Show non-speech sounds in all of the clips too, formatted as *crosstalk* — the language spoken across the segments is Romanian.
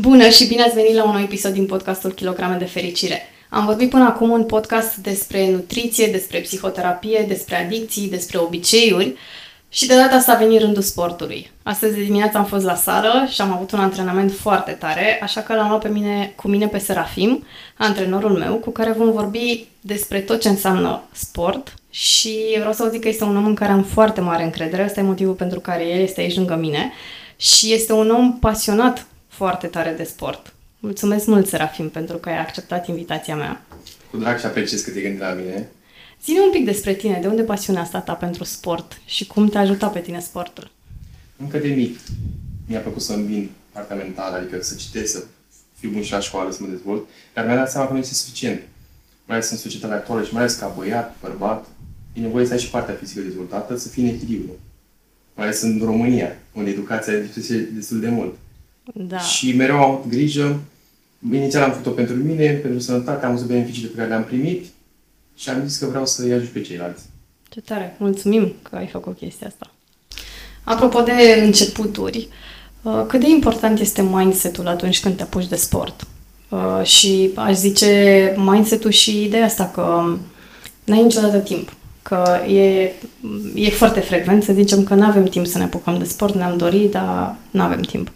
Bună și bine ați venit la un nou episod din podcastul Kilograme de Fericire. Am vorbit până acum un podcast despre nutriție, despre psihoterapie, despre adicții, despre obiceiuri și de data asta a venit rândul sportului. Astăzi de dimineață am fost la sală și am avut un antrenament foarte tare, așa că l-am luat pe mine, cu mine pe Serafim, antrenorul meu, cu care vom vorbi despre tot ce înseamnă sport și vreau să vă zic că este un om în care am foarte mare încredere, ăsta e motivul pentru care el este aici lângă mine și este un om pasionat foarte tare de sport. Mulțumesc mult, Serafim, pentru că ai acceptat invitația mea. Cu drag și apreciez că te gândi la mine. Zine un pic despre tine, de unde pasiunea asta ta pentru sport și cum te-a ajutat pe tine sportul? Încă de mic mi-a plăcut să îmbin partea mentală, adică să citesc, să fiu bun și la școală, să mă dezvolt, dar mi-a dat seama că nu este suficient. Mai ales în societatea actuală și mai ales ca băiat, bărbat, e nevoie să ai și partea fizică dezvoltată, să fii în echilibru. Mai ales în România, unde educația este destul de mult. Da. Și mereu am avut grijă. Inițial am făcut-o pentru mine, pentru sănătate, am văzut beneficiile pe care le-am primit și am zis că vreau să-i ajut pe ceilalți. Ce tare! Mulțumim că ai făcut chestia asta. Apropo de începuturi, uh, cât de important este mindset-ul atunci când te apuci de sport? Uh, și aș zice mindset-ul și ideea asta că n-ai niciodată timp. Că e, e foarte frecvent să zicem că nu avem timp să ne apucăm de sport, ne-am dorit, dar nu avem timp.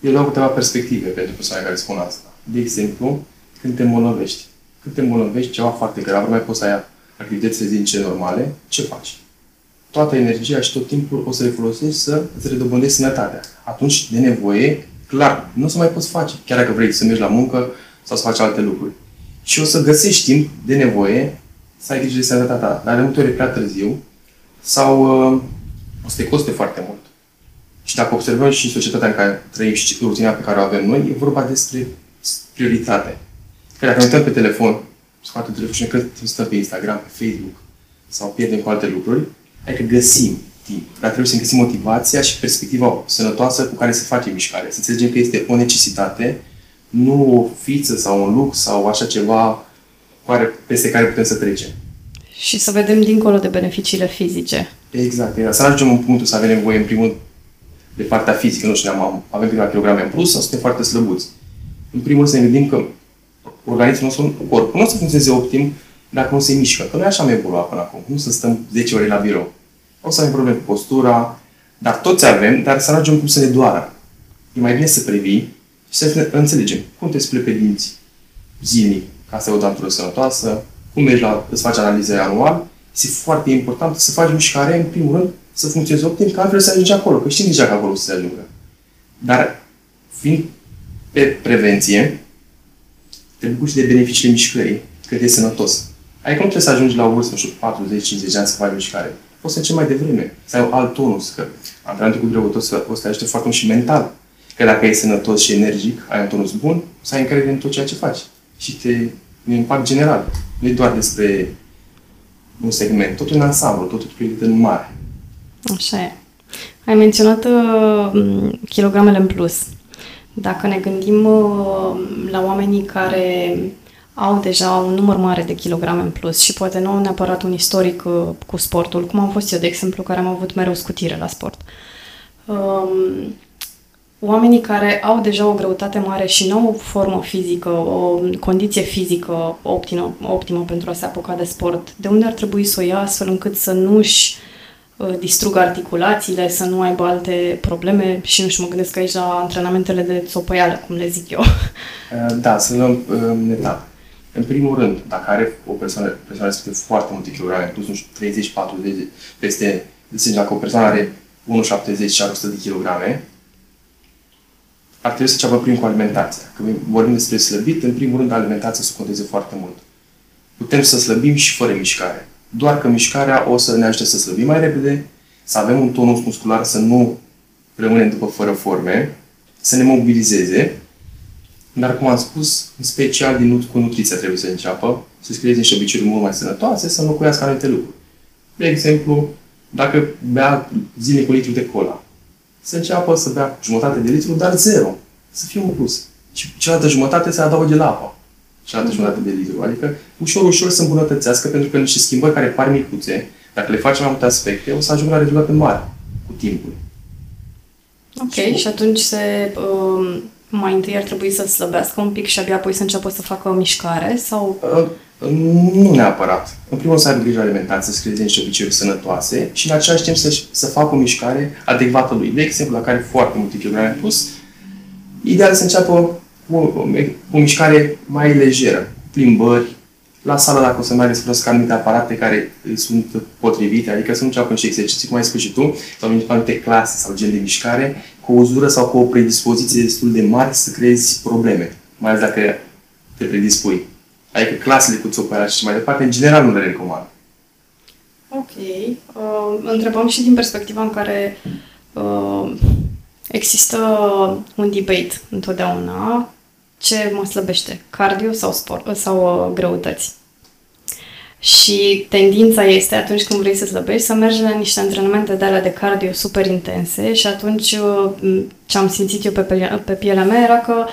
Eu dau câteva perspective pentru persoane care spun asta. De exemplu, când te îmbolnăvești. Când te îmbolnăvești, ceva foarte grav, nu mai poți să ai activitățile zilnice normale, ce faci? Toată energia și tot timpul o să le folosești să îți redobândești sănătatea. Atunci, de nevoie, clar, nu o să mai poți face, chiar dacă vrei să mergi la muncă sau să faci alte lucruri. Și o să găsești timp de nevoie să ai grijă de sănătatea ta, dar de multe ori prea târziu sau uh, o să te coste foarte mult. Și dacă observăm și societatea în care trăim și rutina pe care o avem noi, e vorba despre prioritate. Că dacă ne uităm pe telefon, scoatem telefonul și că stăm pe Instagram, pe Facebook sau pierdem cu alte lucruri, adică găsim timp. Dar trebuie să găsim motivația și perspectiva sănătoasă cu care să facem mișcare. Să înțelegem că este o necesitate, nu o fiță sau un lux sau așa ceva care, peste care putem să trecem. Și să vedem dincolo de beneficiile fizice. Exact. exact. Să ajungem în punctul să avem nevoie, în primul de partea fizică, nu știu, am, avem câteva kilograme în plus sau suntem foarte slăbuți. În primul rând să ne gândim că organismul nostru, corpul nu o să funcționeze optim dacă nu se mișcă. Că noi așa am evoluat până acum. Nu să stăm 10 ore la birou. O să avem probleme cu postura, dar toți avem, dar să ajungem cum să ne doară. E mai bine să previi și să înțelegem cum te spui pe dinți zilnic ca să ai o dantură sănătoasă, cum mergi la, îți faci analize anual. Este foarte important să faci mișcare, în primul rând, să funcționeze optim, că altfel să ajungi acolo, că știm deja că acolo să se ajungă. Dar, fiind pe prevenție, te bucuri de beneficiile mișcării, că e sănătos. Adică nu trebuie să ajungi la o vârstă, nu știu, 40-50 ani să faci mișcare. Poți să începi mai devreme, să ai alt tonus, că antrenamentul cu greutate o să te ajute foarte mult și mental. Că dacă e sănătos și energic, ai un tonus bun, să ai încredere în tot ceea ce faci. Și te, un impact general. Nu e doar despre un segment, tot un ansamblu, tot o în mare. Așa e. Ai menționat uh, kilogramele în plus. Dacă ne gândim uh, la oamenii care au deja un număr mare de kilograme în plus și poate nu au neapărat un istoric uh, cu sportul, cum am fost eu, de exemplu, care am avut mereu scutire la sport. Um, oamenii care au deja o greutate mare și nu au o formă fizică, o condiție fizică optimă, optimă pentru a se apuca de sport, de unde ar trebui să o ia astfel încât să nu-și Uh, distrug articulațiile, să nu aibă alte probleme și nu știu, mă gândesc aici la antrenamentele de țopăială, cum le zic eu. Uh, da, să luăm uh, în etapă. În primul rând, dacă are o persoană, persoană respectiv foarte multe kilograme, plus nu știu, 30, 40, peste, deci dacă o persoană are 1,70 și are 100 de kilograme, ar trebui să înceapă prin cu alimentația. Când vorbim despre slăbit, în primul rând alimentația să conteze foarte mult. Putem să slăbim și fără mișcare doar că mișcarea o să ne ajute să slăbim mai repede, să avem un tonus muscular, să nu rămânem după fără forme, să ne mobilizeze, dar, cum am spus, în special din, cu nutriția trebuie să înceapă, să scrieți niște obiceiuri mult mai sănătoase, să înlocuiască anumite lucruri. De exemplu, dacă bea zilnic un litru de cola, să înceapă să bea jumătate de litru, dar zero. Să fie un plus. Și cealaltă jumătate să adauge la apă și altă jumătate de litru. Adică ușor, ușor să îmbunătățească, pentru că niște schimbări care par micuțe, dacă le facem mai multe aspecte, o să ajungă la rezultate mari cu timpul. Ok, și, și atunci se, uh, mai întâi ar trebui să slăbească un pic și abia apoi să înceapă să facă o mișcare? Sau... Uh, nu neapărat. În primul rând să aibă grijă alimentar, să creeze niște obiceiuri sănătoase și în același timp să, să facă o mișcare adecvată lui. De exemplu, la care foarte multe kilograme plus, ideal să înceapă cu o, o, o mișcare mai lejeră. Plimbări, la sală dacă o să meargă să folosesc anumite aparate care sunt potrivite, adică să nu înceapă niște exerciții, cum ai spus și tu, sau anumite clase sau gen de mișcare, cu o uzură sau cu o predispoziție destul de mare să creezi probleme, mai ales dacă te predispui. Adică clasele cu țopărea și mai departe, în general nu le recomand. Ok. Uh, întrebăm și din perspectiva în care uh, există un debate întotdeauna ce mă slăbește, cardio sau sport sau uh, greutăți. Și tendința este atunci când vrei să slăbești să mergi la niște antrenamente de alea de cardio super intense și atunci uh, ce am simțit eu pe, pe, pe pielea mea era că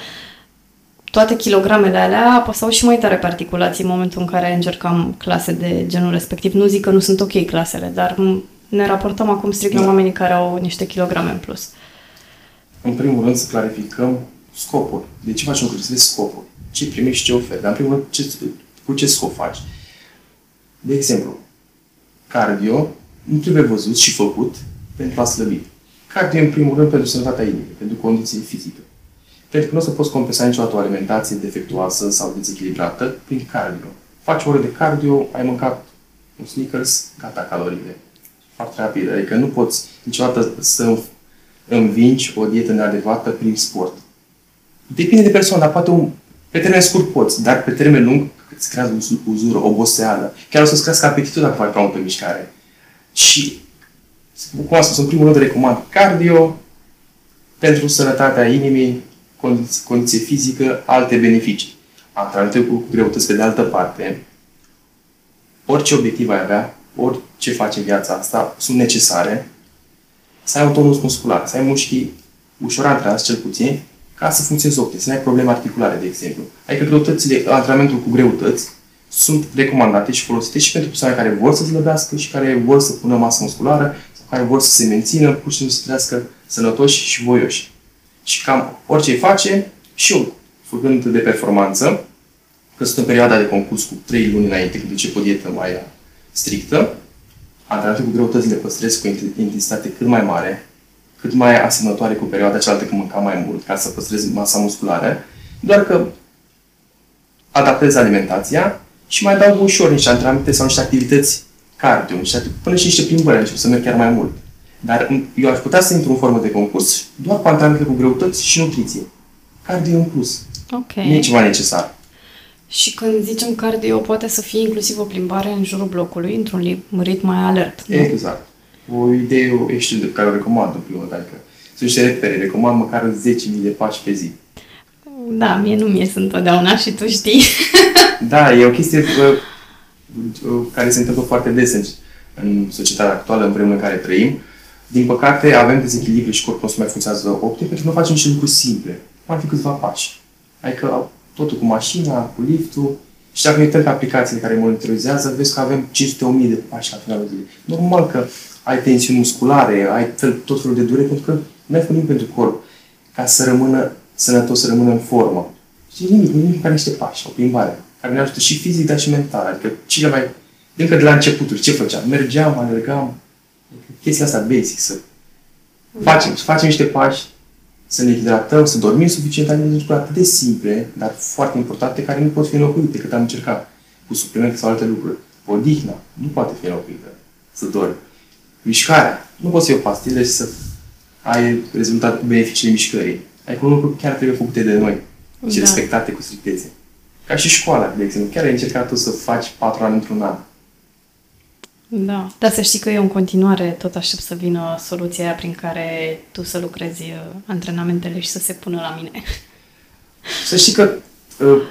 toate kilogramele alea apăsau și mai tare pe articulații în momentul în care încercam clase de genul respectiv. Nu zic că nu sunt ok clasele, dar ne raportăm acum strict la da. oamenii care au niște kilograme în plus. În primul rând să clarificăm scopul. De ce faci un curs? Vezi scopul. Ce primești și ce oferi. Dar în primul rând, ce, cu ce scop faci? De exemplu, cardio nu trebuie văzut și făcut pentru a slăbi. Cardio, în primul rând, pentru sănătatea inimii, pentru condiții fizică. Pentru că nu o să poți compensa niciodată o alimentație defectuoasă sau dezechilibrată prin cardio. Faci o oră de cardio, ai mâncat un Snickers, gata calorile. Foarte rapid. Adică nu poți niciodată să învingi o dietă neadecvată prin sport. Depinde de persoană, dar poate un, pe termen scurt poți, dar pe termen lung îți creează uzură, oboseală. Chiar o să-ți crească apetitul dacă faci prea multă mișcare. Și, cum am spus, în primul rând recomand cardio pentru sănătatea inimii, condiție, condiție fizică, alte beneficii. Antrenamente cu greutăți pe de altă parte, orice obiectiv ai avea, orice faci în viața asta, sunt necesare să ai un tonus muscular, să ai mușchii ușor antrenați cel puțin, ca să funcționeze optim, să nu ai probleme articulare, de exemplu. Adică greutățile, antrenamentul cu greutăți sunt recomandate și folosite și pentru persoane care vor să slăbească și care vor să pună masă musculară sau care vor să se mențină, pur și simplu să trăiască sănătoși și voioși. Și cam orice îi face, și eu, făcând de performanță, că sunt în perioada de concurs cu 3 luni înainte, când încep o dietă mai strictă, antrenamentul cu greutăți le păstrez cu intensitate cât mai mare, cât mai asemănătoare cu perioada cealaltă când mâncam mai mult, ca să păstrez masa musculară, doar că adaptez alimentația și mai dau ușor niște antrenamente sau niște activități cardio, niște, până și niște plimbări, încep să merg chiar mai mult. Dar eu aș putea să intru în formă de concurs doar cu antrenamente cu greutăți și nutriție. Cardio în plus. Ok. Nu e ceva necesar. Și când zicem cardio, poate să fie inclusiv o plimbare în jurul blocului, într-un ritm mai alert. Nu? Exact o idee excelent pe care o recomand în primul rând. Adică sunt niște repere, recomand măcar 10.000 de pași pe zi. Da, mie nu mi sunt întotdeauna și tu știi. *laughs* da, e o chestie uh, uh, care se întâmplă foarte des în, în societatea actuală, în vremea în care trăim. Din păcate, avem dezechilibru și corpul nostru mai funcționează optim pentru că nu facem niște lucruri simple. Mai fi câțiva pași. Adică totul cu mașina, cu liftul, și dacă ne uităm pe aplicațiile care monitorizează, vezi că avem 500.000 de pași la finalul zilei. Normal că ai tensiuni musculare, ai fel, tot felul de dureri, pentru că nu ai făcut nimic pentru corp ca să rămână sănătos, să rămână în formă. Și nimic, nimic ca niște pași, o plimbare, care ne ajută și fizic, dar și mental. Adică cele mai, încă de la începuturi, ce făceam? Mergeam, alergam, chestia asta basic, să facem, să facem niște pași, să ne hidratăm, să dormim suficient, adică lucruri atât de simple, dar foarte importante, care nu pot fi înlocuite cât am încercat cu suplimente sau alte lucruri. Odihna nu poate fi înlocuită. Să dormi mișcarea. Nu poți să iei o pastile și să ai rezultat beneficiile mișcării. Adică un lucru chiar trebuie făcute de noi și da. respectate cu strictețe. Ca și școala, de exemplu. Chiar ai încercat tu să faci patru ani într-un an. Da, dar să știi că eu în continuare tot aștept să vină soluția aia prin care tu să lucrezi uh, antrenamentele și să se pună la mine. Să știi că uh,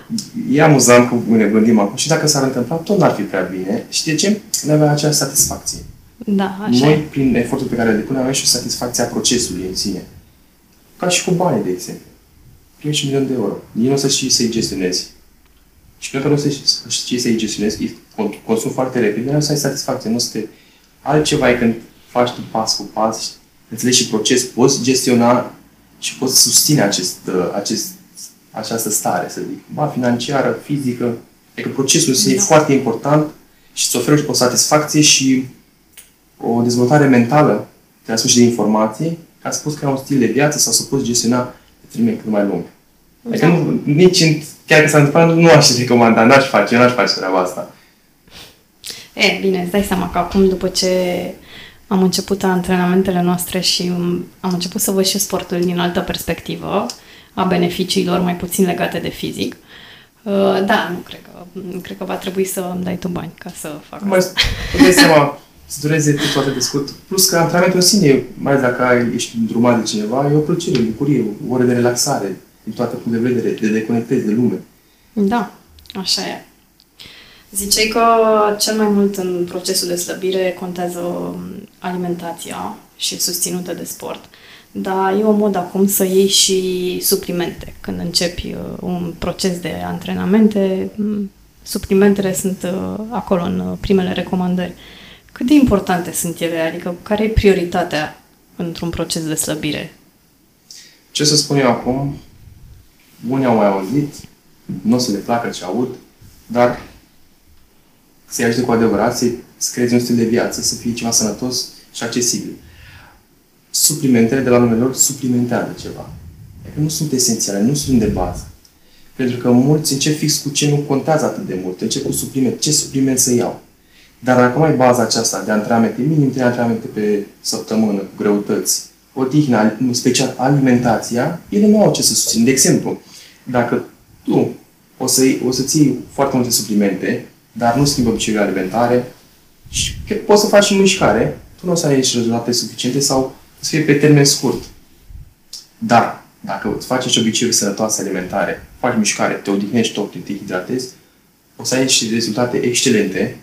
e amuzant cum ne gândim acum și dacă s-ar întâmpla, tot n-ar fi prea bine. Și de ce? Ne avea acea satisfacție. Da, așa Noi, prin efortul pe care le depunem, avem și o satisfacție a procesului în sine. Ca și cu banii, de exemplu. Primești un milion de euro. Nici nu o să știi să-i gestionezi. Și pentru că nu o să știi să-i gestionezi, consum foarte repede, nu o să ai satisfacție. Nu o să te... Altceva e când faci tu pas cu pas, înțelegi și proces, poți gestiona și poți susține acest, uh, acest, această stare, să zic, ba financiară, fizică. Adică procesul da. e foarte important și îți oferă o satisfacție și o dezvoltare mentală, te și de informații, ca să poți crea un stil de viață sau să poți gestiona pe termen cât mai lung. Adică da. nu, nici în, chiar că s-a întâmplat, nu aș recomanda, n-aș face, eu n-aș face treaba asta. E, bine, îți dai seama că acum, după ce am început antrenamentele noastre și am început să văd și sportul din altă perspectivă, a beneficiilor mai puțin legate de fizic, uh, da, nu cred că, cred că va trebui să îmi dai tu bani ca să fac mai, asta. Îmi dai seama, *laughs* să dureze tot atât de scurt. Plus că antrenamentul în sine, mai ales dacă ai, ești îndrumat de cineva, e o plăcere, o bucurie, o oră de relaxare, din toate punctele de vedere, de deconectezi de lume. Da, așa e. Ziceai că cel mai mult în procesul de slăbire contează um, alimentația și susținută de sport. Dar e o mod acum să iei și suplimente. Când începi uh, un proces de antrenamente, mm, suplimentele sunt uh, acolo în uh, primele recomandări. Cât de importante sunt ele? Adică care e prioritatea într-un proces de slăbire? Ce să spun eu acum? Unii au mai auzit, nu o să le placă ce aud, dar să-i ajute cu adevărat, să creezi un stil de viață, să fie ceva sănătos și accesibil. Suplimentele de la numele lor suplimentează ceva. Adică nu sunt esențiale, nu sunt de bază. Pentru că mulți încep fix cu ce nu contează atât de mult, încep cu supliment, ce supliment să iau. Dar dacă mai baza aceasta de antrenamente, minim 3 antrenamente pe săptămână, cu greutăți, odihna, în special alimentația, ele nu au ce să susțin. De exemplu, dacă tu o să, o să ții foarte multe suplimente, dar nu schimbă obiceiurile alimentare și poți să faci și mișcare, tu nu o să ai rezultate suficiente sau să fie pe termen scurt. Dar, dacă îți faci și obiceiuri sănătoase alimentare, faci mișcare, te odihnești tot, te hidratezi, o să ai și rezultate excelente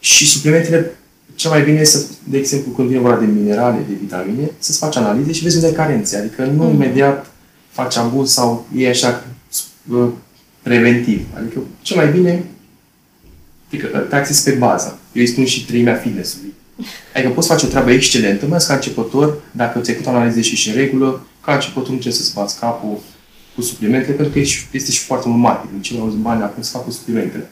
și suplimentele cel mai bine să, de exemplu, când vine vorba de minerale, de vitamine, să-ți faci analize și vezi unde ai carențe. Adică nu mm. imediat faci abuz sau e așa uh, preventiv. Adică cel mai bine Adică te axezi pe bază. Eu îi spun și treimea fitness-ului. Adică poți face o treabă excelentă, mai ales ca începător, dacă îți ai făcut analize și, și în regulă, ca începător nu trebuie să-ți bați capul cu suplimentele, pentru că este și foarte mult marketing. Cei mai mulți bani acum se fac cu suplimentele.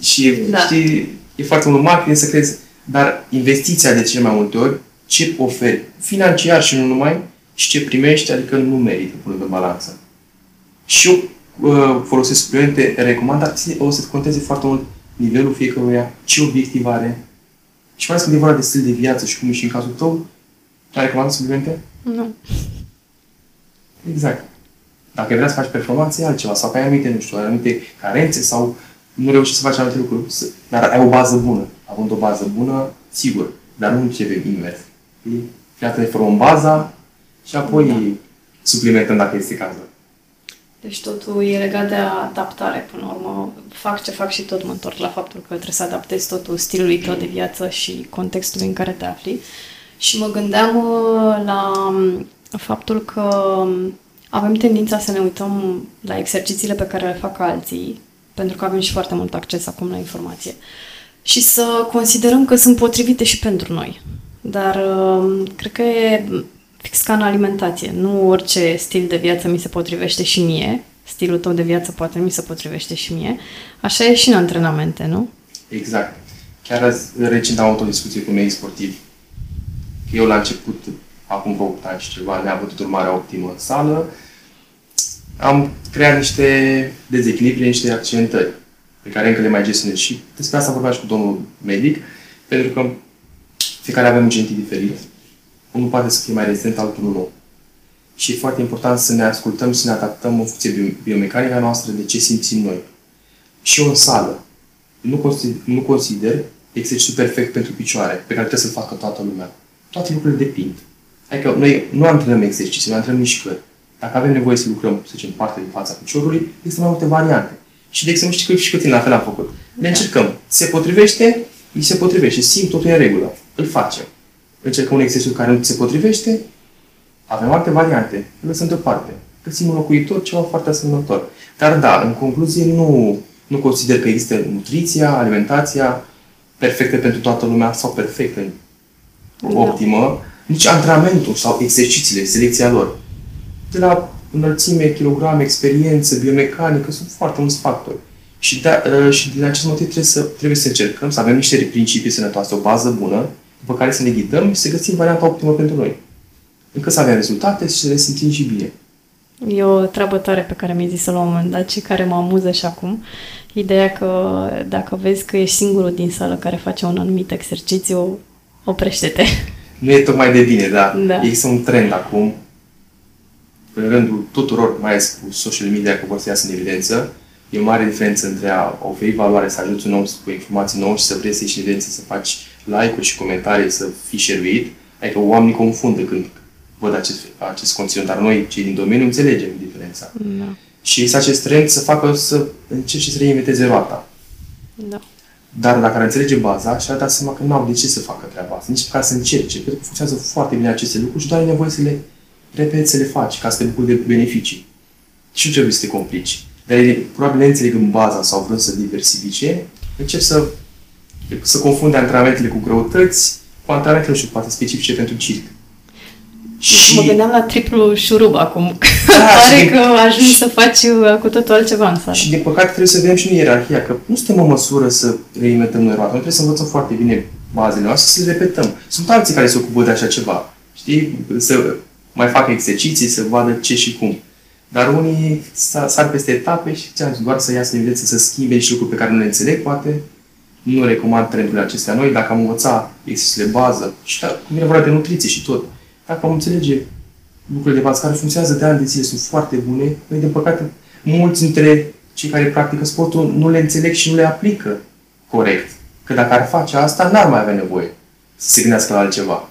Și da. știi, e foarte mult marketing să crezi, dar investiția de cele mai multe ori, ce oferi financiar și nu numai, și ce primești, adică nu merită până pe balanță. Și eu uh, folosesc suplimente, recomand, dar o să conteze foarte mult nivelul fiecăruia, ce obiectiv are. Și mai ales când e vorba de stil de viață și cum e și în cazul tău, ai recomandat suplimente? Nu. Exact. Dacă vrea să faci performanțe, e altceva. Sau că ai anumite, nu știu, ai anumite carențe sau nu reușești să faci anumite lucruri. Dar ai o bază bună. Având o bază bună, sigur. Dar nu începe invers. Fii atât de formăm baza și apoi da. suplimentăm dacă este cazul. Deci totul e legat de adaptare până la urmă. Fac ce fac și tot mă întorc la faptul că trebuie să adaptezi totul stilului tău de viață și contextului în care te afli. Și mă gândeam uh, la um, faptul că um, avem tendința să ne uităm la exercițiile pe care le fac alții, pentru că avem și foarte mult acces acum la informație, și să considerăm că sunt potrivite și pentru noi. Dar um, cred că e fix ca în alimentație. Nu orice stil de viață mi se potrivește și mie. Stilul tău de viață poate mi se potrivește și mie. Așa e și în antrenamente, nu? Exact. Chiar recent am avut o discuție cu mei sportivi. Eu la început, acum vreo 8 ani și ceva, ne-am avut urmarea optimă în sală. Am creat niște dezechilibre, niște accidentări pe care încă le mai gestionez și despre asta vorbeam și cu domnul medic, pentru că fiecare avem un gentii diferit unul poate să fie mai rezistent, altul nu. Și e foarte important să ne ascultăm, să ne adaptăm în funcție de biomecanica noastră, de ce simțim noi. Și eu în sală, nu consider, nu consider exercițiul perfect pentru picioare, pe care trebuie să-l facă toată lumea. Toate lucrurile depind. Adică noi nu antrenăm exerciții, noi antrenăm mișcări. Dacă avem nevoie să lucrăm, să zicem, parte din fața piciorului, există mai multe variante. Și de exemplu, știi că și cu tine la fel am făcut. Ne încercăm. Se potrivește, îi se potrivește. Simt totul e în regulă. Îl facem încercăm un exercițiu care nu ți se potrivește, avem alte variante, le lăsăm deoparte. Găsim un locuitor, ceva foarte asemănător. Dar da, în concluzie, nu, nu consider că există nutriția, alimentația perfectă pentru toată lumea sau perfectă, da. optimă. nici antrenamentul sau exercițiile, selecția lor. De la înălțime, kilograme, experiență, biomecanică, sunt foarte mulți factori. Și, de, uh, și din acest motiv trebuie să, trebuie să încercăm să avem niște principii sănătoase, o bază bună, după care să ne ghidăm și să găsim varianta optimă pentru noi. Încă să avem rezultate și să le simțim și bine. E o treabă tare pe care mi-ai zis-o la un moment dat și care mă amuză și acum. Ideea că dacă vezi că ești singurul din sală care face un anumit exercițiu, oprește-te. Nu e tocmai de bine, da. Da. Există un trend acum, în rândul tuturor, mai ales cu social media, că vor să iasă în evidență, e o mare diferență între a oferi valoare, să ajuți un om cu informații nouă și să vrei să ieși în evidență, să faci like-uri și comentarii, să fii șeruit. Adică oamenii confundă când văd acest, acest conținut, dar noi, cei din domeniu, înțelegem diferența. Da. Și este acest trend să facă să încerce să reinventeze roata. Da. Dar dacă ar înțelege baza, și-ar da seama că nu au de ce să facă treaba asta, nici ca să încerce, pentru că funcționează foarte bine aceste lucruri și doar ai nevoie să le repeți, să le faci, ca să te bucuri de beneficii. Și nu trebuie să te complici. Dar ele, probabil neînțelegând baza sau vrând să diversifice, încep să, să confunde antrenamentele cu greutăți cu antrenamentele, nu știu, poate specifice pentru circ. Și... Mă gândeam la triplu șurub acum. Da, *laughs* Pare și- că ajungi să faci uh, cu totul altceva în sală. Și de păcate trebuie să vedem și noi ierarhia, că nu suntem în măsură să reinventăm noi roata. Noi trebuie să învățăm foarte bine bazele noastre, să le repetăm. Sunt alții care se ocupă de așa ceva. Știi? Să mai facă exerciții, să vadă ce și cum. Dar unii sa- sar peste etape și ce am zis, doar să iasă în evidență, să schimbe și lucruri pe care nu le înțeleg, poate. Nu recomand trendurile acestea noi. Dacă am învățat exercițiile bază și da, cum vine vorba de nutriție și tot, dacă am înțelege lucrurile de bază care funcționează de ani de zile, sunt foarte bune. Noi, din păcate, mulți dintre cei care practică sportul nu le înțeleg și nu le aplică corect. Că dacă ar face asta, n-ar mai avea nevoie să se gândească la altceva.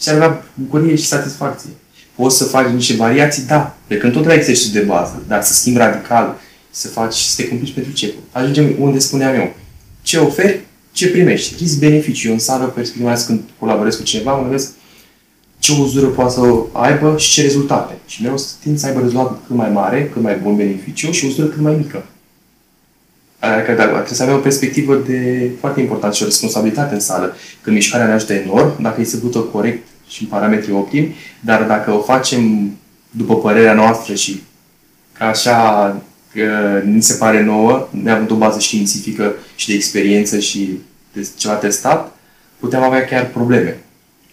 Și ar avea bucurie și satisfacție. Poți să faci niște variații, da, plecând tot la exercițiul de bază, dar să schimbi radical, să faci, să te complici pentru ce? Ajungem unde spuneam eu. Ce oferi, ce primești. Risc-beneficiu. Eu în sală, perspectiv, mai ales când colaborez cu cineva, mă gândesc ce uzură poate să aibă și ce rezultate. Și mereu să tind să aibă rezultat cât mai mare, cât mai bun beneficiu și uzură cât mai mică. Adică dacă trebuie să avem o perspectivă de foarte importantă și o responsabilitate în sală. Când mișcarea ne ajută enorm, dacă îi se bută corect și în parametri optimi, dar dacă o facem după părerea noastră și ca așa că ni se pare nouă, neavând o bază științifică și de experiență și de ceva testat, putem avea chiar probleme.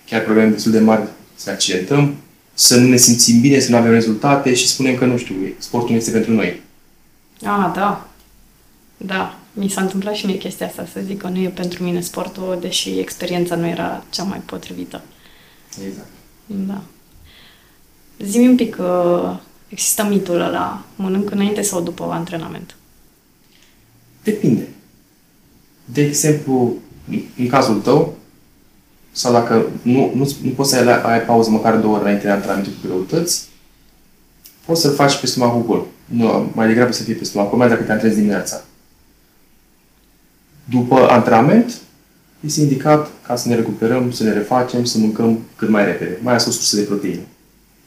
Chiar probleme destul de mari să ne accidentăm, să nu ne simțim bine, să nu avem rezultate și spunem că, nu știu, sportul nu este pentru noi. Ah, da. Da. Mi s-a întâmplat și mie chestia asta, să zic că nu e pentru mine sportul, deși experiența nu era cea mai potrivită. Exact. Da. Zi-mi un pic, uh, există mitul ăla, mănânc înainte sau după antrenament? Depinde. De exemplu, în- în cazul tău, sau dacă nu, nu, nu poți să ai, ai pauză măcar două ore înainte de antrenamentul cu greutăți, poți să-l faci pe stomacul gol. Nu, mai degrabă să fie pe stomacul, mai dacă te antrenezi dimineața. După antrenament, este indicat ca să ne recuperăm, să ne refacem, să mâncăm cât mai repede, mai ales o sursă de proteine.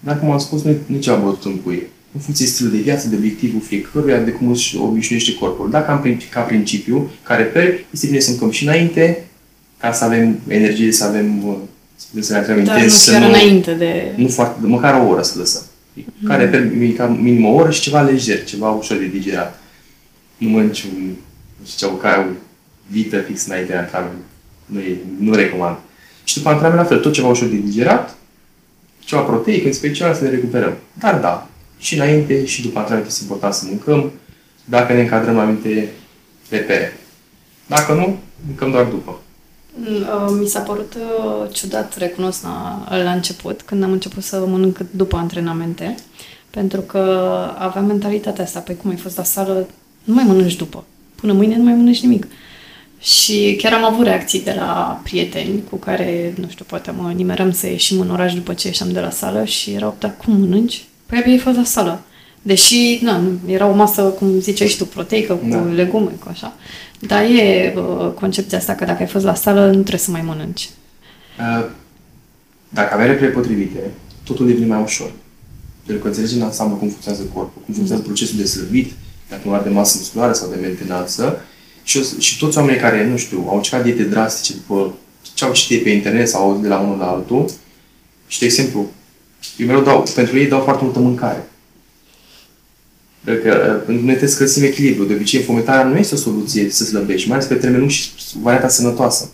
Dar, cum am spus, nu e nici am bătut în cuie. În funcție de stilul de viață, de obiectivul fiecăruia, de cum își obișnuiește corpul. Dacă am prin- ca principiu, ca reper, este bine să mâncăm și înainte, ca să avem energie, să avem uh, să putem să ne antrenăm Dar intens, nu să chiar nu, înainte de... nu foarte, măcar o oră să lăsăm. Ca reper, ca minim o oră și ceva lejer, ceva ușor de digerat. Nu mănânci un, nu știu ce, ca o vită fix înainte de antrenament. Nu, e, nu recomand. Și după antrenament, la fel, tot ceva ușor de digerat, ceva proteic, în special, să ne recuperăm. Dar da, și înainte și după antrenament este important să mâncăm, dacă ne încadrăm la anumite repere. Dacă nu, mâncăm doar după. Uh, Mi s-a părut uh, ciudat, recunosc, la, la început, când am început să mănânc după antrenamente, pentru că aveam mentalitatea asta, pe cum ai fost la sală, nu mai mănânci după. Până mâine nu mai mănânci nimic. Și chiar am avut reacții de la prieteni cu care, nu știu, poate mă nimeram să ieșim în oraș după ce ieșeam de la sală și erau, dar cum mănânci? Păi abia ai fost la sală. Deși, na, nu, era o masă, cum ziceai și tu, proteică, cu Da. legume, cu așa. Dar e uh, concepția asta că dacă ai fost la sală, nu trebuie să mai mănânci. Uh, Dacă avem repere potrivite, totul devine mai ușor. Pentru că înțelegi în ansamblu cum funcționează corpul, cum funcționează procesul de slăbit, de acumulare de masă musculară sau de mentenanță. Și, o- și toți oamenii care, nu știu, au încercat diete drastice după ce au citit pe internet sau auzit de la unul la altul, Și, de exemplu, eu mereu dau, pentru ei dau foarte multă mâncare. Că, pentru noi trebuie să găsim echilibru. De obicei, fometarea nu este o soluție să slăbești, mai ales pe termen lung și varianta sănătoasă.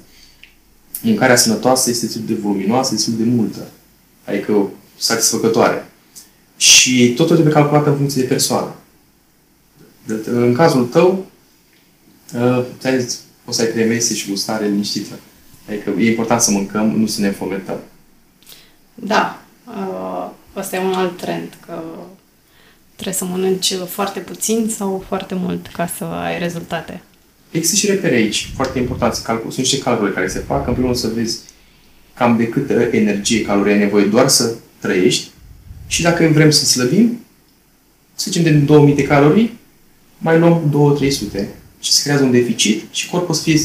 Mâncarea sănătoasă este destul de voluminoasă, destul de multă. Adică satisfăcătoare. Și totul trebuie calculat în funcție de persoană. În cazul tău, uh, poți să ai trei mese și gustare liniștită. Adică e important să mâncăm, nu să ne fomentăm. Da. Uh, ăsta e un alt trend, că trebuie să mănânci foarte puțin sau foarte mult ca să ai rezultate. Există și repere aici, foarte important să calcul. Sunt niște calcule care se fac. În primul rând să vezi cam de câtă energie, calorii ai nevoie doar să trăiești și dacă vrem să slăbim, să zicem de 2000 de calorii, mai luăm 2-300 și se creează un deficit și corpul să fie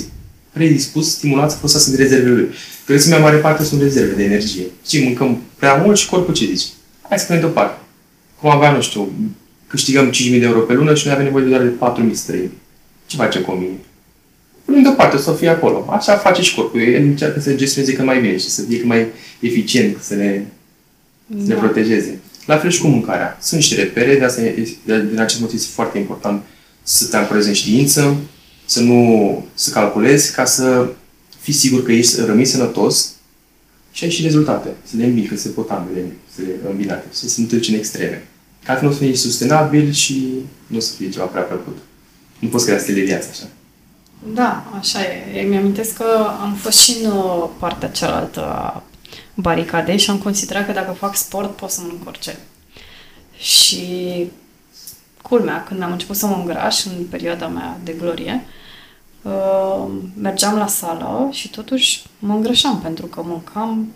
predispus, stimulat să folosească de rezervele lui. Grăsimea mare parte sunt rezerve de energie. Și mâncăm prea mult și corpul ce zice? Hai să punem deoparte. Cum avea, nu știu, câștigăm 5.000 de euro pe lună și noi avem nevoie de doar de 4.000 să trăim. Ce face cu mine? Punem deoparte, să fie acolo. Așa face și corpul. El încearcă să gestioneze cât mai bine și să fie cât mai eficient, să ne, da. să ne da. protejeze. La fel și cu mâncarea. Sunt niște repere, de asta e, din acest motiv este foarte important să te ancorezi în știință, să nu să calculezi, ca să fii sigur că ești rămâi sănătos și ai și rezultate. Să le îmbini, că se pot ambele, să le îmbinate, să se întâlci în extreme. Ca nu o să fie sustenabil și nu o să fie ceva prea plăcut. Nu poți crea stil de viață așa. Da, așa e. Mi amintesc că am fost și în uh, partea cealaltă a baricadei și am considerat că dacă fac sport pot să mănânc orice. Și culmea, când am început să mă îngraș în perioada mea de glorie, uh, mergeam la sală și totuși mă îngrășam pentru că mâncam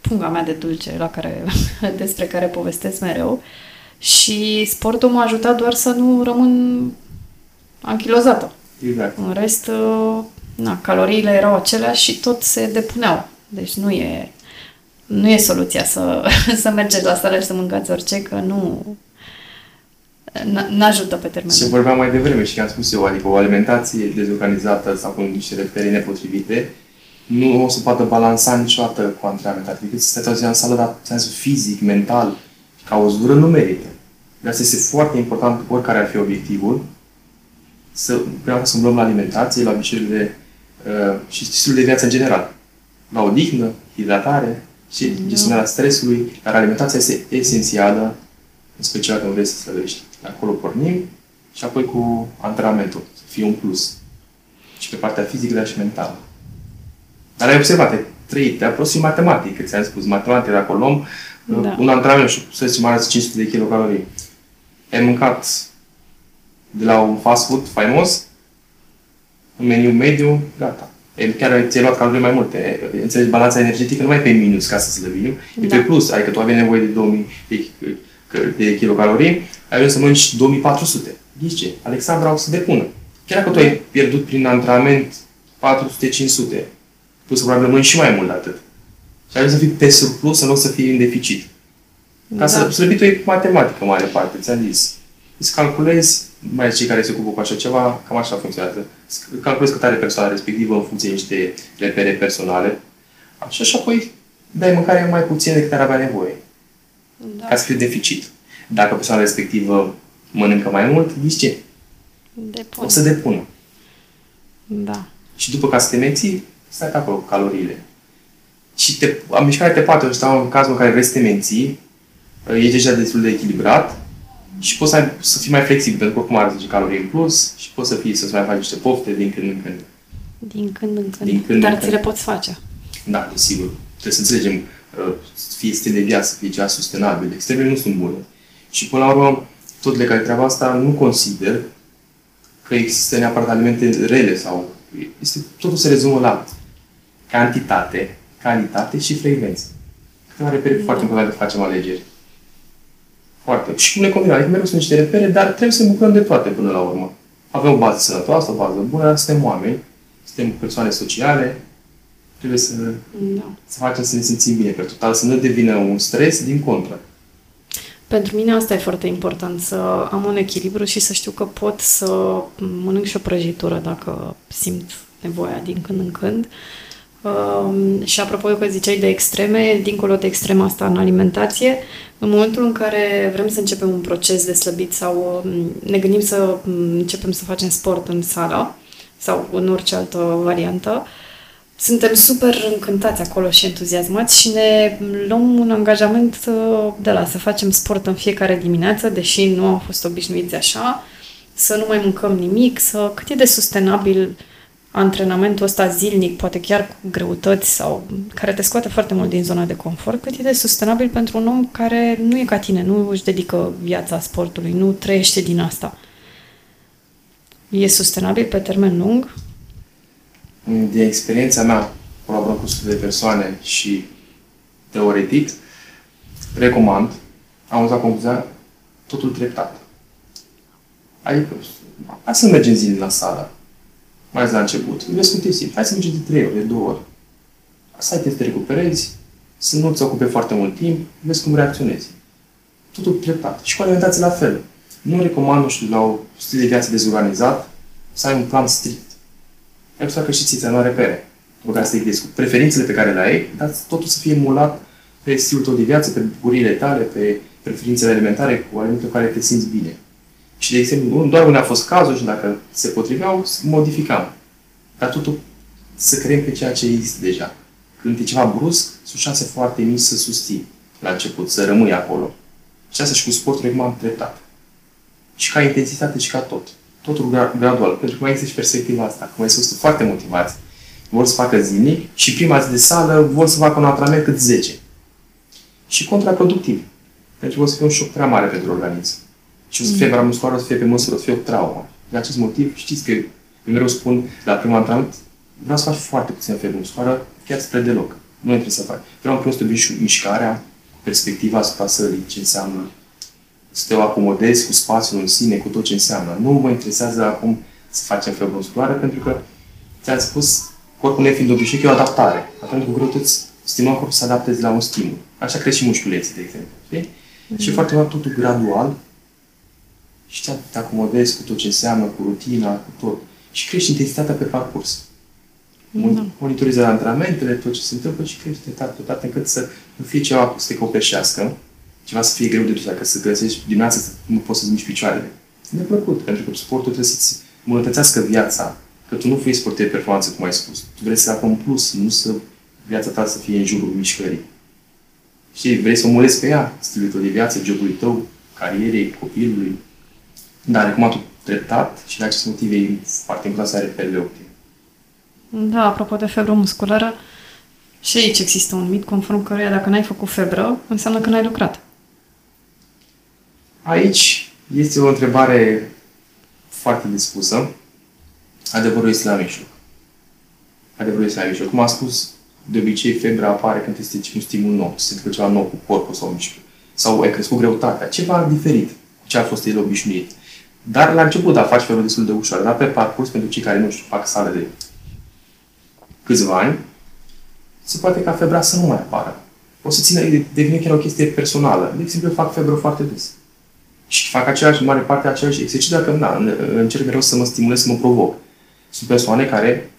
punga mea de dulce la care, *laughs* despre care povestesc mereu și sportul m-a ajutat doar să nu rămân anchilozată. Exact. În rest, uh, na, caloriile erau aceleași și tot se depuneau. Deci nu e, nu e soluția să, *laughs* să mergeți la sală și să mâncați orice, că nu, n-ajută pe termen Se vorbea mai devreme și am spus eu, adică o alimentație dezorganizată sau cu niște repere nepotrivite nu o să poată balansa niciodată cu antrenament. Adică să stai toată în sală, dar sens fizic, mental, ca o zură nu merită. De asta este foarte important, oricare ar fi obiectivul, să, prima să umblăm la alimentație, la obiceiurile uh, și stilul de viață în general. La odihnă, hidratare și da. gestionarea stresului, dar alimentația este esențială, în special când vrei să slăbești. De acolo pornim și apoi cu antrenamentul, să fie un plus. Și pe partea fizică, dar și mentală. Dar ai observat, ai trăit, te aproxim matematic, ți-am spus, matematic, dacă o luăm, da. un antrenament, și să zicem, are 500 de kilocalorii. Ai mâncat de la un fast food faimos, un meniu mediu, gata. E, chiar ți-ai luat calorii mai multe. Înțelegi, balanța energetică nu mai e pe minus ca să slăbim, da. e pe plus. Adică tu aveai nevoie de 2000 de, de kilocalorii, ai ajuns să mănânci 2400. Ghici ce? Alexandra o să depună. Chiar dacă tu ai pierdut prin antrenament 400-500, tu să probabil mănânci și mai mult de atât. Și ajungi să fii pe surplus în loc să fii în deficit. Ca da. să slăbitul e matematică mare parte, ți-am zis. Îți calculezi, mai cei care se ocupă cu așa ceva, cam așa funcționează. Calculezi cât are persoana respectivă în funcție de niște repere personale. Așa și apoi dai mâncare mai puțin decât ar avea nevoie. Da. Ca să fie deficit. Dacă persoana respectivă mănâncă mai mult, zici ce? Depun. O să depună. Da. Și după ca să te menții, stai pe acolo caloriile. Și te, mișcarea te poate ajuta în cazul în care vrei să te menții, ești deja destul de echilibrat și poți să, ai, să fii mai flexibil, pentru că oricum are 10 calorii în plus și poți să fii, să mai faci niște pofte din când în când. Din când în când. Din când Dar în ți le poți face. Da, desigur. Trebuie să înțelegem uh, fie stil de viață, fie ceva sustenabil. Extremele nu sunt bune. Și până la urmă, tot legat de treaba asta, nu consider că există neapărat alimente rele sau... Este, totul se rezumă la cantitate, calitate și frecvență. Câteva repere da. foarte importante de facem alegeri. Foarte. Și cum ne combinăm? Adică mereu sunt niște repere, dar trebuie să ne bucurăm de toate până la urmă. Avem o bază sănătoasă, o bază bună, dar suntem oameni, suntem persoane sociale, trebuie să, da. să facem să ne simțim bine pe total, să nu devină un stres din contră. Pentru mine asta e foarte important, să am un echilibru și să știu că pot să mănânc și o prăjitură dacă simt nevoia din când în când. Um, și apropo că ziceai de extreme, dincolo de extrema asta în alimentație, în momentul în care vrem să începem un proces de slăbit sau um, ne gândim să um, începem să facem sport în sală sau în orice altă variantă, suntem super încântați acolo și entuziasmați și ne luăm un angajament uh, de la să facem sport în fiecare dimineață, deși nu am fost obișnuiți așa, să nu mai mâncăm nimic, să cât e de sustenabil uh, antrenamentul ăsta zilnic, poate chiar cu greutăți sau care te scoate foarte mult din zona de confort, cât e de sustenabil pentru un om care nu e ca tine, nu își dedică viața sportului, nu trăiește din asta. E sustenabil pe termen lung? Din experiența mea, colaborăm cu sute de persoane și teoretic, recomand, am auzit concluzia, totul treptat. Adică, hai să mergem zilnic la sală mai ales la început. Vezi cum te simți. Hai să mergi de trei ori, de două ori. Asta te, te recuperezi, să nu-ți ocupe foarte mult timp, vezi cum reacționezi. Totul treptat. Și cu alimentație la fel. Nu recomand, nu știu, la o stil de viață dezorganizat, să ai un plan strict. Ai că și ți nu are repere. După care să te cu preferințele pe care le ai, dar totul să fie emulat pe stilul tău de viață, pe bucurile tale, pe preferințele alimentare, cu alimente cu care te simți bine. Și, de exemplu, doar unde a fost cazul și dacă se potriveau, modificam. Dar totul să creăm pe ceea ce există deja. Când e ceva brusc, sunt șanse foarte mici să susții la început, să rămâi acolo. Și asta și cu sportul recomand treptat. Și ca intensitate și ca tot. Totul gradual. Pentru că mai există și perspectiva asta. Că mai sunt foarte motivați. Vor să facă zilnic și prima zi de sală vor să facă un antrenament cât 10. Și contraproductiv. Pentru că o să fie un șoc prea mare pentru organism. Și o să fie mm. musculară, o să fie pe măsură, o să fie o traumă. De acest motiv, știți că eu mereu spun la primul antrenament, vreau să faci foarte puțin febra musculară, chiar spre deloc. Nu trebuie să faci. Vreau în să să mișcarea, perspectiva asupra sălii, ce înseamnă să te acomodezi cu spațiul în sine, cu tot ce înseamnă. Nu mă interesează acum să facem febră musculară, pentru că ți-am spus, corpul nefiind obișnuit, e o adaptare. Atunci cu greutăți stimulăm corpul să adapteze la un stimul. Așa crește și mușculeții, de exemplu. Știi? Mm-hmm. Și foarte mult totul gradual, și te acomodezi cu tot ce înseamnă, cu rutina, cu tot. Și crești intensitatea pe parcurs. Da. Monitorizează antrenamentele, tot ce se întâmplă și crești treptat, treptat, încât să nu fie ceva să te copleșească, ceva să fie greu de dus, dacă să găsești dimineața să nu poți să-ți miști picioarele. E neplăcut, pentru că sportul trebuie să-ți îmbunătățească viața. Că tu nu fii sportiv de performanță, cum ai spus. Tu vrei să ai un plus, nu să viața ta să fie în jurul mișcării. Și vrei să omulezi pe ea stilul tău de viață, jobului tău, carierei, copilului, da, recomand treptat și de acest motiv e foarte important să ai reperele optime. Da, apropo de febră musculară, și aici există un mit conform căruia dacă n-ai făcut febră, înseamnă că n-ai lucrat. Aici este o întrebare foarte dispusă. Adevărul este la mijloc. Adevărul este la mijloc. Cum am spus, de obicei febra apare când este un stimul nou, se întâmplă ceva nou cu corpul sau mișcă. Sau ai crescut greutatea, ceva diferit cu ce a fost el obișnuit. Dar la început, da, faci felul destul de ușor. Dar pe parcurs, pentru cei care nu știu, fac sale de câțiva ani, se poate ca febra să nu mai apară. O să țină, devine chiar o chestie personală. De exemplu, eu fac febră foarte des. Și fac același, în mare parte, același exercițiu, dacă da, încerc mereu să mă stimulez, să mă provoc. Sunt persoane care,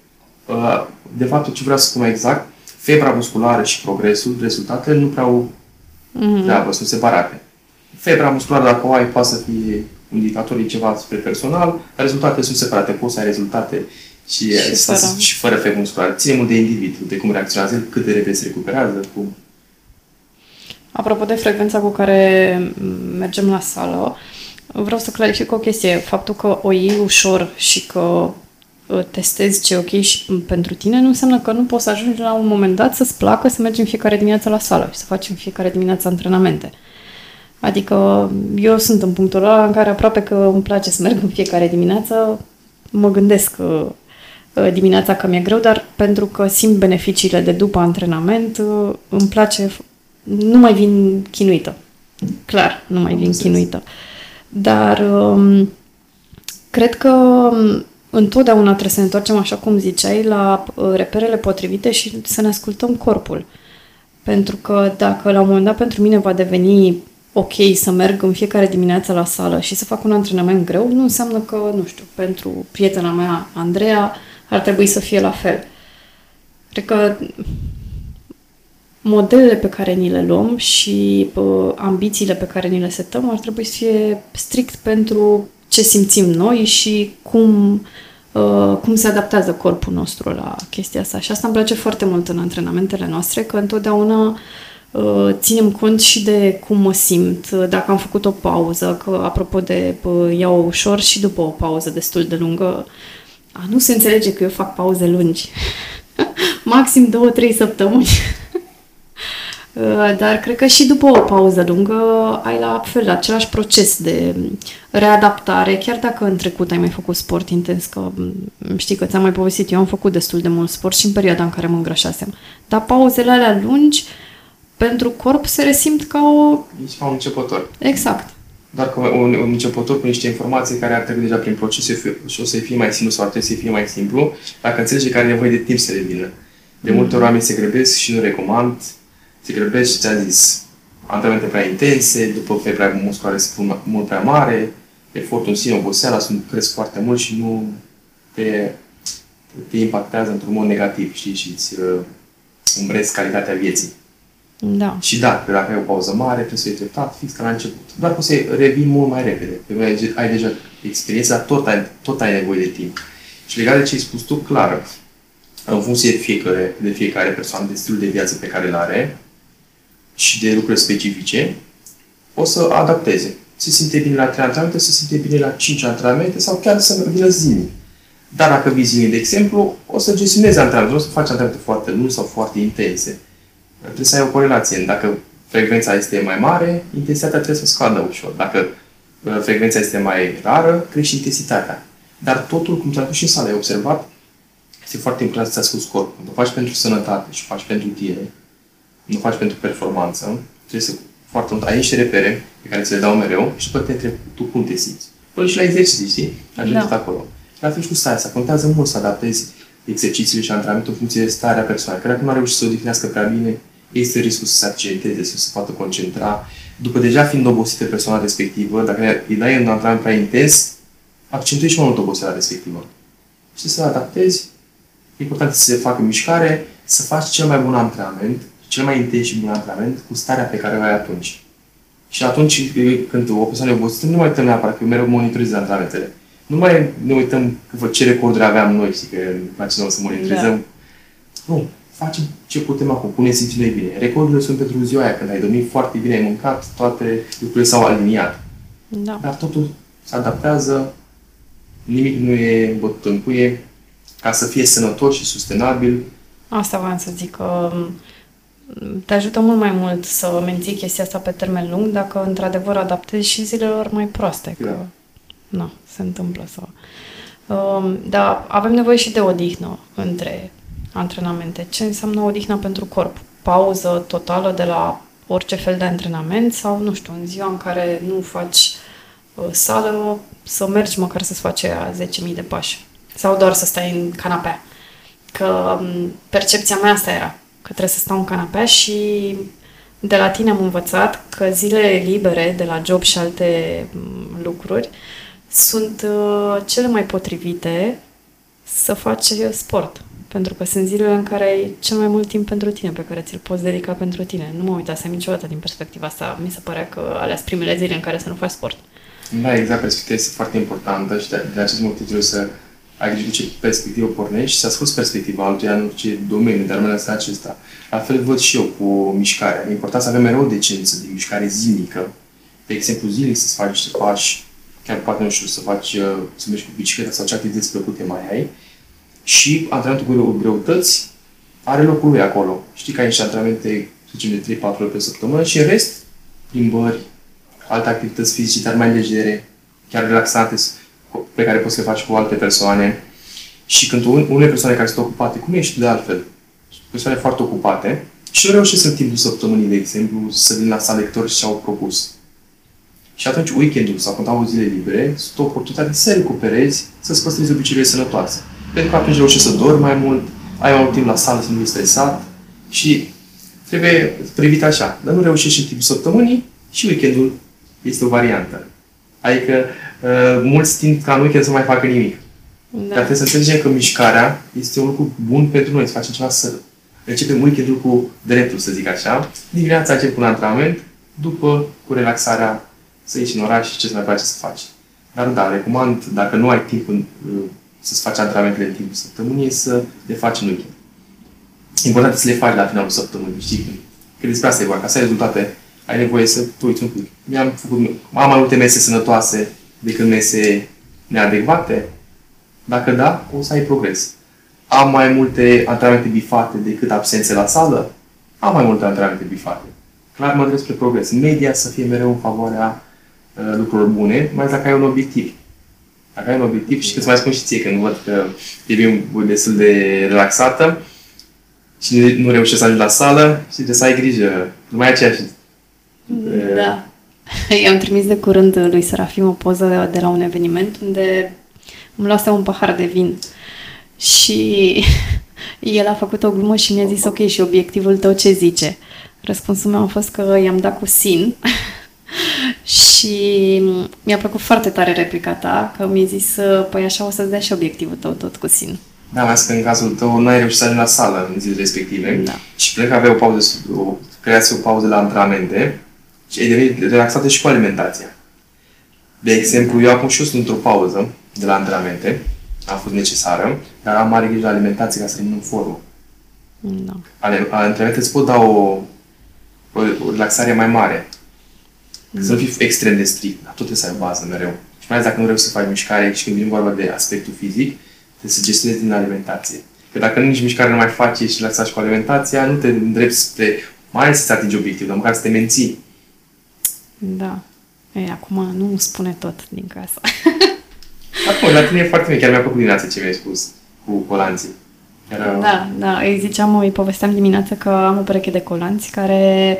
uh, de fapt, ce vreau să spun exact, febra musculară și progresul, rezultatele nu prea au mm-hmm. treabă, sunt separate. Febra musculară, dacă o ai, poate să fie indicatorii ceva spre personal, rezultatele sunt separate. Poți să ai rezultate și, și, fără. și fără febră musculară. Ține mult de individ, de cum reacționează, cât de repede se recuperează, cum. Apropo de frecvența cu care mergem la sală, vreau să clarific o chestie. Faptul că o iei ușor și că uh, testezi ce e ok și pentru tine, nu înseamnă că nu poți să ajungi la un moment dat să-ți placă să mergi în fiecare dimineață la sală și să faci în fiecare dimineață antrenamente. Adică eu sunt în punctul ăla în care aproape că îmi place să merg în fiecare dimineață. Mă gândesc că uh, dimineața că mi-e greu, dar pentru că simt beneficiile de după antrenament, uh, îmi place, nu mai vin chinuită. Clar, nu mai vin chinuită. Dar um, cred că um, întotdeauna trebuie să ne întoarcem, așa cum ziceai, la uh, reperele potrivite și să ne ascultăm corpul. Pentru că dacă la un moment dat pentru mine va deveni ok să merg în fiecare dimineață la sală și să fac un antrenament greu, nu înseamnă că, nu știu, pentru prietena mea, Andreea, ar trebui să fie la fel. Cred că modelele pe care ni le luăm și uh, ambițiile pe care ni le setăm ar trebui să fie strict pentru ce simțim noi și cum, uh, cum se adaptează corpul nostru la chestia asta. Și asta îmi place foarte mult în antrenamentele noastre, că întotdeauna uh, ținem cont și de cum mă simt, dacă am făcut o pauză, că apropo de uh, iau ușor și după o pauză destul de lungă, a, nu se înțelege că eu fac pauze lungi. *laughs* Maxim două, trei săptămâni. Uh, dar cred că și după o pauză lungă ai la fel același proces de readaptare, chiar dacă în trecut ai mai făcut sport intens, că mm, știi că ți-am mai povestit, eu am făcut destul de mult sport și în perioada în care mă îngrășasem. Dar pauzele alea lungi pentru corp se resimt ca o... Ești ca un începător. Exact. Doar că un, un începător cu niște informații care ar trebui deja prin proces și o să fie mai simplu sau ar trebui să fie mai simplu, dacă înțelege că are nevoie de timp să revină. De multe ori oamenii se grăbesc și nu recomand te grăbești și ți-a zis antrenamente prea intense, după febra musculară se pun mult prea mare, efortul în sine, oboseala, sunt cresc foarte mult și nu te, te impactează într-un mod negativ, știi, și îți uh, umbrezi calitatea vieții. Da. Și da, că dacă ai o pauză mare, trebuie să iei treptat, fix ca la început. Doar că o să revii mult mai repede. Pentru că ai deja experiență, dar tot ai, tot ai nevoie de timp. Și legat de ce ai spus tu, clar, în funcție de fiecare, de fiecare persoană, de stilul de viață pe care îl are, și de lucruri specifice, o să adapteze. Se simte bine la 3 antrenamente, se simte bine la 5 antrenamente sau chiar să vină zilnic. Dar dacă vii zilnic, de exemplu, o să gestionezi antrenamente, nu o să faci antrenamente foarte lungi sau foarte intense. Trebuie să ai o corelație. Dacă frecvența este mai mare, intensitatea trebuie să scadă ușor. Dacă uh, frecvența este mai rară, crește intensitatea. Dar totul, cum te-am și în sală, ai observat, este foarte important să-ți asculti corpul. Când o faci pentru sănătate și o faci pentru tine, nu faci pentru performanță, trebuie să foarte mult, ai niște repere pe care ți le dau mereu și după te întrebi tu cum te simți. Până și la exerciții, știi? Ajungi da. acolo. Și atunci cu starea asta, contează mult să adaptezi exercițiile și antrenamentul în funcție de starea persoanei. Că dacă nu a reușit să o odihnească prea bine, este riscul să se accenteze, să se poată concentra. După deja fiind obosită persoana respectivă, dacă îi dai un antrenament prea intens, accentuezi și mai mult oboseala respectivă. Și să adaptezi, e important să se facă mișcare, să faci cel mai bun antrenament, cel mai intens și bun antrenament cu starea pe care o ai atunci. Și atunci, când o persoană e obosită, nu mai uităm neapărat, că eu mereu monitorizez antrenamentele. Nu mai ne uităm că ce recorduri aveam noi, și că place să monitorizăm. Da. Nu, facem ce putem acum, pune simți noi bine. Recordurile sunt pentru ziua aia, când ai dormit foarte bine, ai mâncat, toate lucrurile s-au aliniat. Da. Dar totul se adaptează, nimic nu e bătut în cuie, ca să fie sănătos și sustenabil. Asta vreau să zic, că te ajută mult mai mult să menții chestia asta pe termen lung dacă într-adevăr adaptezi și zilelor mai proaste. Că, da. nu, se întâmplă să... Um, dar avem nevoie și de odihnă între antrenamente. Ce înseamnă odihnă pentru corp? Pauză totală de la orice fel de antrenament sau, nu știu, în ziua în care nu faci uh, sală, să mergi măcar să-ți faci 10.000 de pași. Sau doar să stai în canapea. Că um, percepția mea asta era că trebuie să stau în canapea și de la tine am învățat că zilele libere de la job și alte mm, lucruri sunt uh, cele mai potrivite să faci sport. Pentru că sunt zilele în care ai cel mai mult timp pentru tine, pe care ți-l poți dedica pentru tine. Nu mă uitasem niciodată din perspectiva asta. Mi se părea că alea primele zile în care să nu faci sport. Da, exact. Perspectiva este foarte importantă și de, de acest motiv trebuie să ai grijă ce perspectivă pornești și să asculti perspectiva altuia în orice domeniu, dar mai ales acesta. La fel văd și eu cu mișcarea. E important să avem mereu decență de mișcare zilnică. De exemplu, zilnic să-ți faci să faci, chiar poate, nu știu, să faci, uh, să mergi cu bicicleta sau ce activități plăcute mai ai. Și antrenamentul cu greutăți are locul lui acolo. Știi că ai niște antrenamente, să zicem, de 3-4 ore pe săptămână și în rest, plimbări, alte activități fizice, dar mai legere, chiar relaxante, pe care poți să le faci cu alte persoane. Și când unele persoane care sunt ocupate, cum ești de altfel, persoane foarte ocupate, și nu reușesc în timpul săptămânii, de exemplu, să vin la sală lectori și au propus. Și atunci weekendul sau când au zile libere, sunt o oportunitate să recuperezi, să-ți păstrezi obiceiurile sănătoase. Pentru că atunci reușești să dormi mai mult, ai mai mult timp la sală, să nu ești stresat și trebuie privit așa. Dar nu reușești în timpul săptămânii și weekendul este o variantă. Adică uh, mulți tind ca în weekend să mai facă nimic. Da. Dar trebuie să înțelegem că mișcarea este un lucru bun pentru noi, să facem ceva să începem weekendul cu dreptul, să zic așa. Dimineața încep un antrenament, după cu relaxarea să ieși în oraș și ce să mai place să faci. Dar da, recomand, dacă nu ai timp în, să-ți faci antrenamentele în timpul săptămânii, să le faci în weekend. Important e să le faci la finalul săptămânii, știi? Că despre asta e vorba, ca să ai rezultate, ai nevoie să tu uiți un pic. Mi-am făcut, am mai multe mese sănătoase decât mese neadecvate? Dacă da, o să ai progres. Am mai multe antrenamente bifate decât absențe la sală? Am mai multe antrenamente bifate. Clar mă spre progres. Media să fie mereu în favoarea uh, lucrurilor bune, mai ales dacă ai un obiectiv. Dacă ai un obiectiv și că-ți mai spun și ție, când văd că devii destul de relaxată și nu reușești să ajungi la sală și trebuie să ai grijă. Nu mai ai aceeași da. *laughs* I-am trimis de curând lui Serafim o poză de la un eveniment unde îmi luase un pahar de vin și *laughs* el a făcut o glumă și mi-a zis ok, și obiectivul tău ce zice? Răspunsul meu a fost că i-am dat cu sin *laughs* și mi-a plăcut foarte tare replica ta, că mi-a zis, păi așa o să-ți dea și obiectivul tău tot cu sin. Da, mai că în cazul tău nu ai reușit să ajungi la sală în zilele respective da. și plec avea o pauză, o, creați o pauză la antrenamente și ai devenit relaxată și cu alimentația. De exemplu, eu acum și eu sunt într-o pauză de la antrenamente, a fost necesară, dar am mare grijă la alimentație ca să rămân în formă. Da. Antrenamente îți pot da o, o, o relaxare mai mare. Mm. Să nu fii extrem de strict, dar tot trebuie să ai o bază mereu. Și mai ales dacă nu reușești să faci mișcare și când vine vorba de aspectul fizic, trebuie să gestionezi din alimentație. Că dacă nici mișcare nu mai faci și relaxați cu alimentația, nu te îndrepti spre mai ales să-ți atingi obiectivul, dar măcar să te menții. Da. Ei, acum nu spune tot din casă. *laughs* Acum, la tine e foarte bine. Chiar mi-a plăcut dimineața ce mi-ai spus cu colanții. Era... Da, da. Îi ziceam, îi povesteam dimineața că am o pereche de colanți care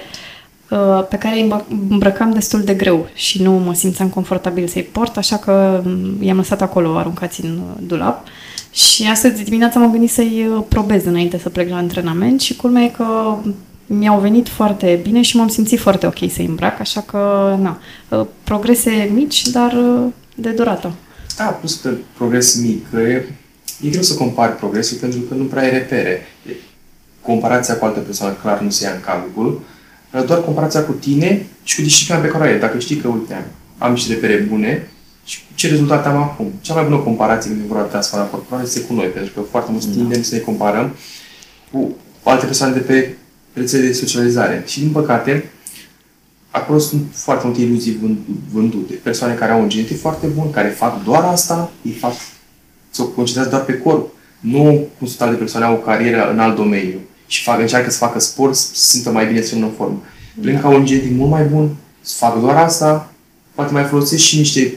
uh, pe care îi îmbrăcam destul de greu și nu mă simțeam confortabil să-i port, așa că mm, i-am lăsat acolo aruncați în uh, dulap. Și astăzi dimineața m-am gândit să-i uh, probez înainte să plec la antrenament și culmea e că mi-au venit foarte bine și m-am simțit foarte ok să-i îmbrac, așa că, na, progrese mici, dar de durată. Da, plus că progres mic, că e, e greu să compari progresul pentru că nu prea ai repere. Comparația cu alte persoane clar nu se ia în calcul, doar comparația cu tine și cu disciplina pe care o ai. Dacă știi că, uite, am niște repere bune și ce rezultate am acum. Cea mai bună comparație când e vorba de transformarea corporală este cu noi, pentru că foarte mulți da. tindem să ne comparăm cu alte persoane de pe rețele de socializare. Și, din păcate, acolo sunt foarte multe iluzii vândute. Persoane care au un genetic foarte bun, care fac doar asta, îi fac, se concentrează doar pe corp. Nu cum sunt alte persoane au o carieră în alt domeniu și fac, încearcă să facă sport, să se simtă mai bine, să în formă. Plâng ca un genetic mult mai bun, să fac doar asta, poate mai folosesc și niște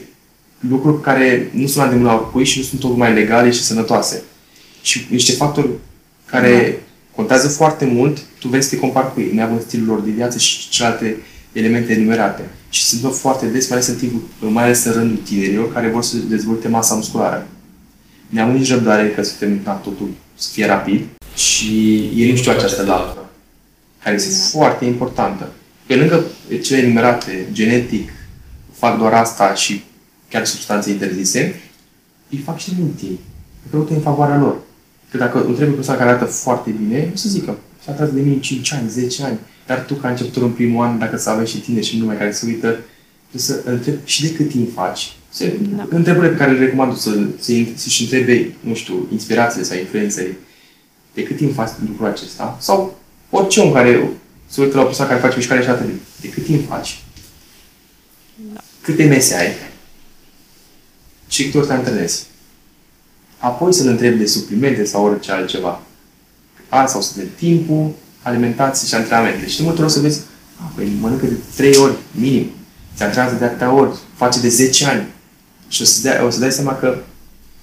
lucruri care nu sunt la de cui și nu sunt tocmai legale și sănătoase. Și niște factori care da. contează foarte mult, tu vrei să te compari cu ei, neavând stilul lor de viață și celelalte elemente enumerate. Și se întâmplă foarte des, mai ales în, timpul, mai ales în rândul tinerilor, care vor să dezvolte masa musculară. Ne-am nici răbdare că suntem na, totul să fie rapid și ei nu știu această latură, care este da. foarte importantă. Pe lângă cele enumerate, genetic, fac doar asta și chiar substanțe interzise, îi fac și minții. Căută în favoarea lor. Că dacă întrebi o persoană care arată foarte bine, o să zică, s-a tras de mine 5 ani, 10 ani, dar tu, ca începător în primul an, dacă să aveți și tine și numai care se uită, să întreb și de cât timp faci. Se, da. Întrebările pe care le recomand să, să, să-și întrebe, nu știu, inspirațiile sau influențele, de cât timp faci lucrul acesta? Sau orice om care se uită la o persoană care face mișcare și atât, de cât timp faci? Da. Câte mese ai? Și câte ori te antrenezi? Apoi să-l întrebi de suplimente sau orice altceva. A, sau să de timpul, alimentație și antrenamente. Și de multe ori o să vezi, a, păi mănâncă de 3 ori, minim. Se antrenează de atâtea ori, face de 10 ani. Și o să, dea, o să dai seama că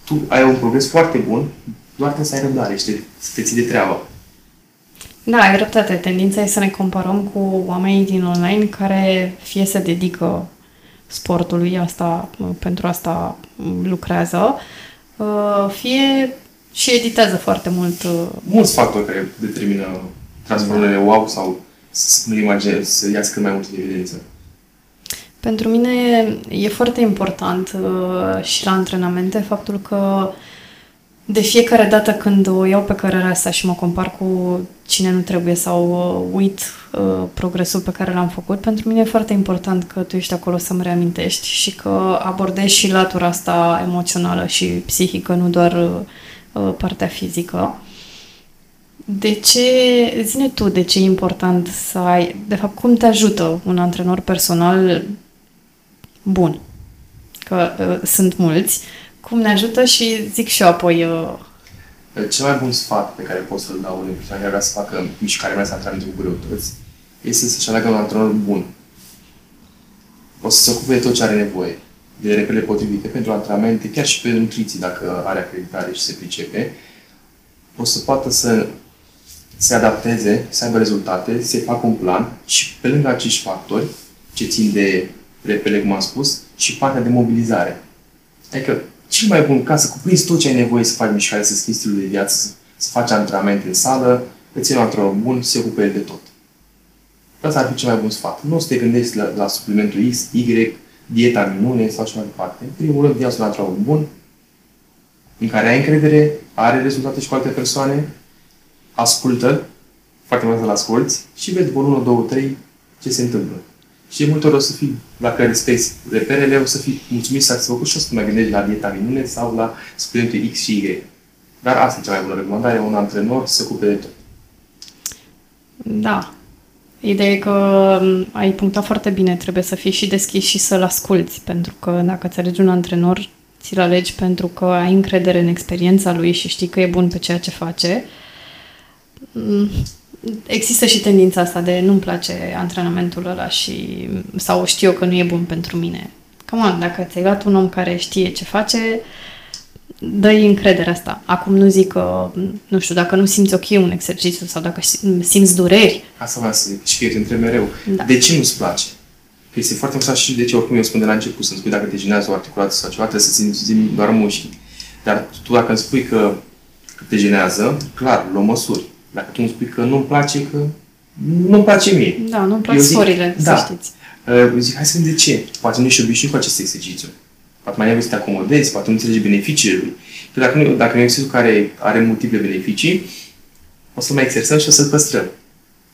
tu ai un progres foarte bun, doar trebuie să ai răbdare și te, să te ții de treabă. Da, ai dreptate. Tendința e să ne comparăm cu oamenii din online care fie se dedică sportului, asta, pentru asta lucrează, uh, fie și editează foarte mult. Uh, Mulți factori care determină transformările wow sau să nu imagine, să iasă cât mai mult în evidență? Pentru mine e foarte important uh, și la antrenamente faptul că de fiecare dată când o iau pe cărarea asta și mă compar cu cine nu trebuie sau uh, uit uh, progresul pe care l-am făcut, pentru mine e foarte important că tu ești acolo să-mi reamintești și că abordezi și latura asta emoțională și psihică, nu doar uh, uh partea fizică. De ce, zine tu, de ce e important să ai, de fapt, cum te ajută un antrenor personal bun? Că uh, sunt mulți, cum ne ajută și zic și eu apoi... Uh... Cel mai bun sfat pe care pot să-l dau unui persoană care vrea să facă mișcare, vrea să antreneze cu greutăți, este să-și aleagă un antrenor bun. O să se ocupe de tot ce are nevoie, de repele potrivite pentru antrenamente, chiar și pe nutriții, dacă are acreditare și se pricepe, o să poată să se adapteze, să aibă rezultate, să facă un plan și pe lângă acești factori, ce țin de repele, cum am spus, și partea de mobilizare. Adică cel mai bun ca să cuprinzi tot ce ai nevoie să faci mișcare, să schimbi stilul de viață, să, să faci antrenament în sală, îți iei un antrenor bun, se ocupe de tot. Asta ar fi cel mai bun sfat. Nu să te gândești la, la suplimentul X, Y, dieta minune sau așa mai departe. În primul rând, ia un antrenor bun, în care ai încredere, are rezultate și cu alte persoane, ascultă, foarte mult să-l asculți și vezi după 1, 2, 3 ce se întâmplă. Și de multe ori o să fii, dacă respecti reperele, o să fii mulțumit să ați făcut și o să te mai gândești la dieta minune sau la suplimentul X și Y. Dar asta e cea mai bună recomandare, un antrenor să se ocupe de tot. Da. Ideea e că ai punctat foarte bine, trebuie să fii și deschis și să-l asculți, pentru că dacă îți alegi un antrenor, ți-l alegi pentru că ai încredere în experiența lui și știi că e bun pe ceea ce face, există și tendința asta de nu-mi place antrenamentul ăla și sau știu că nu e bun pentru mine. Cam on, dacă ți-ai luat un om care știe ce face, dă-i încrederea asta. Acum nu zic că, nu știu, dacă nu simți ok un exercițiu sau dacă simți dureri. Asta vreau să zic și că te întreb mereu. Da. De ce nu-ți place? Că este foarte important și de ce oricum eu spun de la început să-mi spui dacă te genează o articulație sau ceva, trebuie să ți țin doar mușchi. Dar tu dacă îmi spui că te genează, clar, luăm măsuri. Dacă tu îmi spui că nu-mi place, că nu-mi place mie. Da, nu-mi plac sorile, da. să știți. Uh, zic, hai să vedem de ce. Poate nu ești obișnuit cu acest exercițiu. Poate mai ai să te acomodezi, poate nu înțelegi beneficiile lui. Că dacă nu, dacă nu e exercițiu care are multiple beneficii, o să mai exersăm și o să-l păstrăm.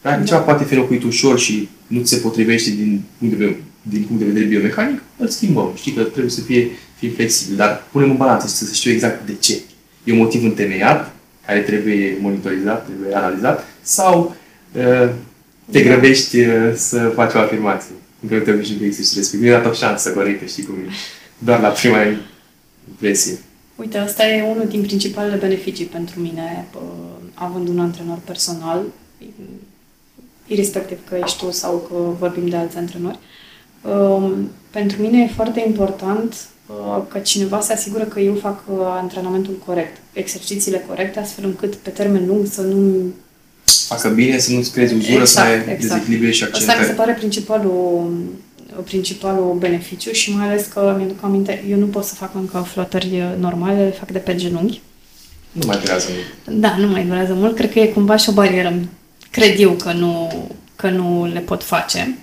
Da? da. Ceva poate fi locuit ușor și nu ți se potrivește din punct de, din punct de vedere biomecanic, îl schimbăm. Știi că trebuie să fie, fie flexibil, dar punem în balanță și să știu exact de ce. E un motiv întemeiat care trebuie monitorizat, trebuie analizat, sau uh, te grăbești uh, să faci o afirmație. Încă nu te obișnui cu exercițiul respectiv. Nu dat o șansă corectă, știi cum e. Doar la prima impresie. Uite, asta e unul din principalele beneficii pentru mine, uh, având un antrenor personal, irrespectiv că ești tu sau că vorbim de alți antrenori. Pentru mine e foarte important Uh, că cineva se asigură că eu fac uh, antrenamentul corect, exercițiile corecte, astfel încât pe termen lung să nu... Facă bine, să nu-ți crezi uzură, exact, să ai exact. dezechilibre și accentări. Asta mi se pare principalul, principalul beneficiu și mai ales că mi-aduc aminte, eu nu pot să fac încă flotări normale, le fac de pe genunchi. Nu mai durează mult. Da, nu mai durează mult. Cred că e cumva și o barieră. Cred eu că nu, că nu le pot face.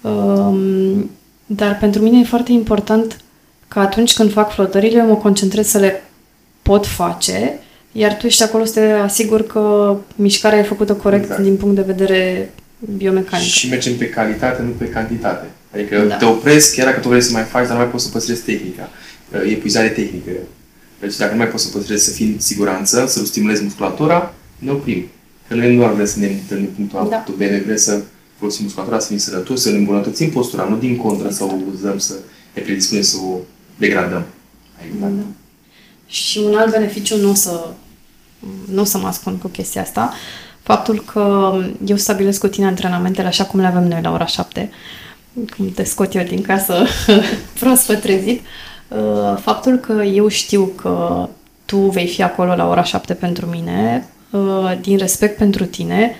Um, dar pentru mine e foarte important că atunci când fac flotările, mă concentrez să le pot face, iar tu ești acolo să te asiguri că mișcarea e făcută corect exact. din punct de vedere biomecanic. Și mergem pe calitate, nu pe cantitate. Adică da. te opresc, chiar dacă tu vrei să mai faci, dar nu mai poți să păstrezi tehnica. E epuizare tehnică. Deci dacă nu mai poți să păstrezi, să fii în siguranță, să stimulezi musculatura, ne oprim. Că noi nu doar vrem să ne întâlnim punctul A, da. punctul B, noi vrem să folosim musculatura, să fim sănătoși, să ne îmbunătățim postura, nu din contră exact. să o uzăm, să ne predispunem să o degradăm. Da, da. Și un alt beneficiu, nu o să, nu o să mă ascund cu chestia asta, faptul că eu stabilesc cu tine antrenamentele așa cum le avem noi la ora 7, cum te scot eu din casă *laughs* proaspăt trezit, uh, faptul că eu știu că tu vei fi acolo la ora 7 pentru mine, uh, din respect pentru tine,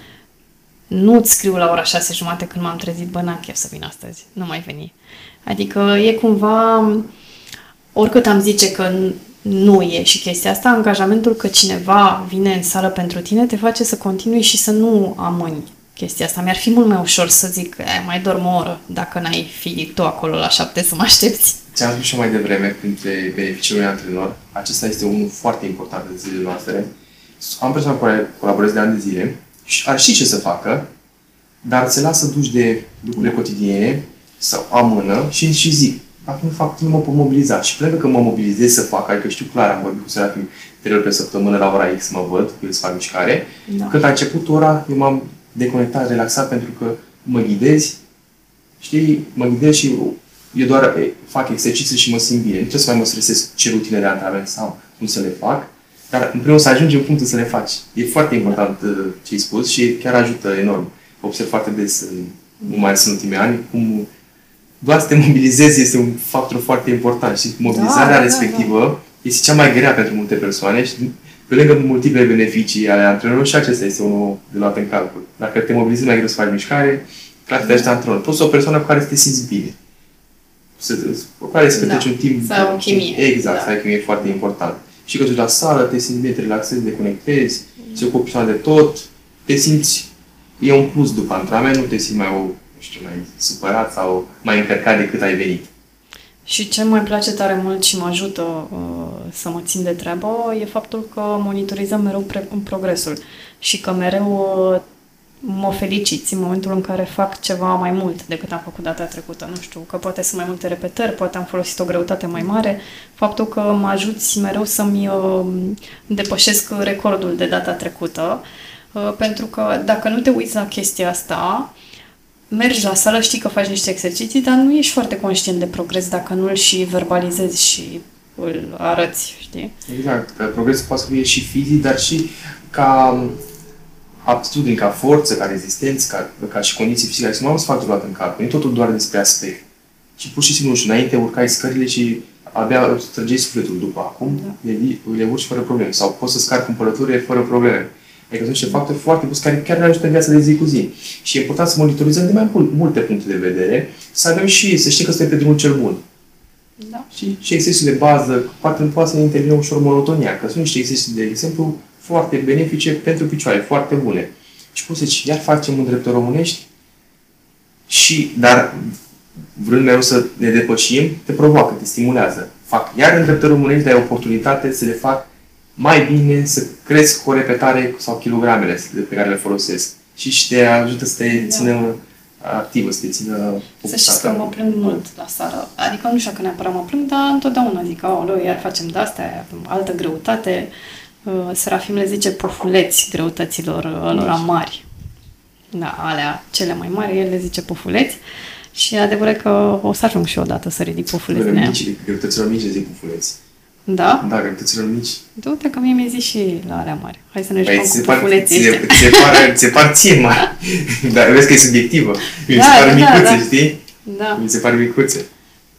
nu-ți scriu la ora 6 jumate când m-am trezit, bă, n-am chef să vin astăzi, nu mai veni. Adică e cumva oricât am zice că nu e și chestia asta, angajamentul că cineva vine în sală pentru tine te face să continui și să nu amâni chestia asta. Mi-ar fi mult mai ușor să zic, e, mai dorm o oră, dacă n-ai fi tu acolo la șapte să mă aștepți. Ți-am spus și mai devreme, printre beneficiile unui antrenor, acesta este unul foarte important de zilele noastre. Am persoane cu care colaborez de ani de zile și ar ști ce să facă, dar se lasă duși de lucrurile cotidiene sau amână și, și zic, dacă nu fac, nu mă pot mobiliza. Și pentru că mă mobilizez să fac, adică știu clar, am vorbit cu Serafim trei ori pe săptămână la ora X mă văd, cu el să fac mișcare. Da. Când a început ora, eu m-am deconectat, relaxat, pentru că mă ghidezi, știi, mă ghidez și eu doar fac exerciții și mă simt bine. Nu trebuie să mai mă stresez ce rutine de antrenament sau cum să le fac, dar în primul să ajungi în punctul să le faci. E foarte important da. ce ai spus și chiar ajută enorm. Observ foarte des, nu mai ales în ultimii ani, cum doar să te mobilizezi este un factor foarte important și mobilizarea da, da, respectivă da, da. este cea mai grea pentru multe persoane și pe lângă multiple beneficii ale antrenorului și acesta este unul de luat în calcul. Dacă te mobilizezi mai greu să faci mișcare, clar te ajută antrenor. Poți să o persoană cu care să te simți bine. Să, cu care să petreci da. un timp... Să ai o chimie. Exact, da. să ai chimie foarte important. Și că tu la sală, te simți bine, te relaxezi, te conectezi, mm. se ocupi de tot, te simți, e un plus după antrenament, nu te simți mai, o, nu știu, mai supărat sau mai încărcat decât ai venit. Și ce mai place tare mult și mă ajută uh, să mă țin de treabă e faptul că monitorizăm mereu pre- progresul și că mereu uh, mă feliciți în momentul în care fac ceva mai mult decât am făcut data trecută. Nu știu, că poate sunt mai multe repetări, poate am folosit o greutate mai mare. Faptul că mă ajuți mereu să-mi uh, depășesc recordul de data trecută, uh, pentru că dacă nu te uiți la chestia asta, mergi la sală, știi că faci niște exerciții, dar nu ești foarte conștient de progres dacă nu îl și verbalizezi și îl arăți, știi? Exact, că progresul poate să fie și fizic, dar și ca aptitudini, ca forță, ca rezistență, ca, ca și condiții fizice, sunt mai mulți factori luat în calcul. Nu e totul doar despre aspect. Și pur și simplu, și înainte urcai scările și abia îți trăgeai sufletul după. Acum da. le, le urci fără probleme. Sau poți să scar cumpărături fără probleme. Adică sunt niște factori foarte buni care chiar ne ajută în viața de zi cu zi. Și e important să monitorizăm de mai mult, multe puncte de vedere, să avem și, să știm că suntem pe drumul cel bun. Da. Și, și exerciții de bază, poate nu poate să intervină ușor monotonia, că sunt niște exerciții, de exemplu, foarte benefice pentru picioare, foarte bune. Și poți să zici, iar facem în dreptul românești, și, dar vrând mereu să ne depășim, te provoacă, te stimulează. Fac iar în dreptul românești, dar ai oportunitate să le fac mai bine, să cresc cu o repetare sau kilogramele pe care le folosesc. Și te ajută să te da. țină activă, să te țină Să știți că mă plâng mult la seară. Adică nu știu că neapărat mă plâng, dar întotdeauna zic, aoleu, iar facem de-astea, altă greutate. Uh, Serafim le zice pofuleți greutăților uh, lor mari. Da, alea cele mai mari, el le zice pofuleți. Și adevărat că o să ajung și eu odată să ridic pofuleți. Mici, greutăților mici le zic pofuleți. Da? Da, greutăților mici. Du-te că mie mi-ai zis și la alea mari. Hai să ne păi jucăm cu pofuleții ți, ți, par, ți par ție mari. *laughs* Dar vezi că e subiectivă. Mi da, se par da, micuțe, da. știi? Da. Mi se par micuțe.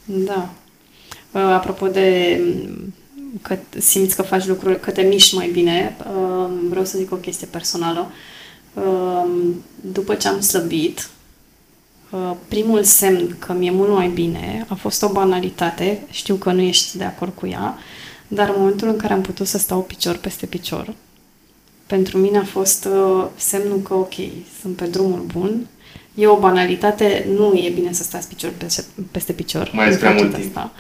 Da. Uh, apropo de că simți că faci lucruri, că te miști mai bine, uh, vreau să zic o chestie personală. Uh, după ce am slăbit, uh, primul semn că mi-e mult mai bine a fost o banalitate, știu că nu ești de acord cu ea, dar în momentul în care am putut să stau picior peste picior, pentru mine a fost semnul că, ok, sunt pe drumul bun, e o banalitate, nu e bine să stați picior peste, peste picior. Mai prea mult timp. Asta.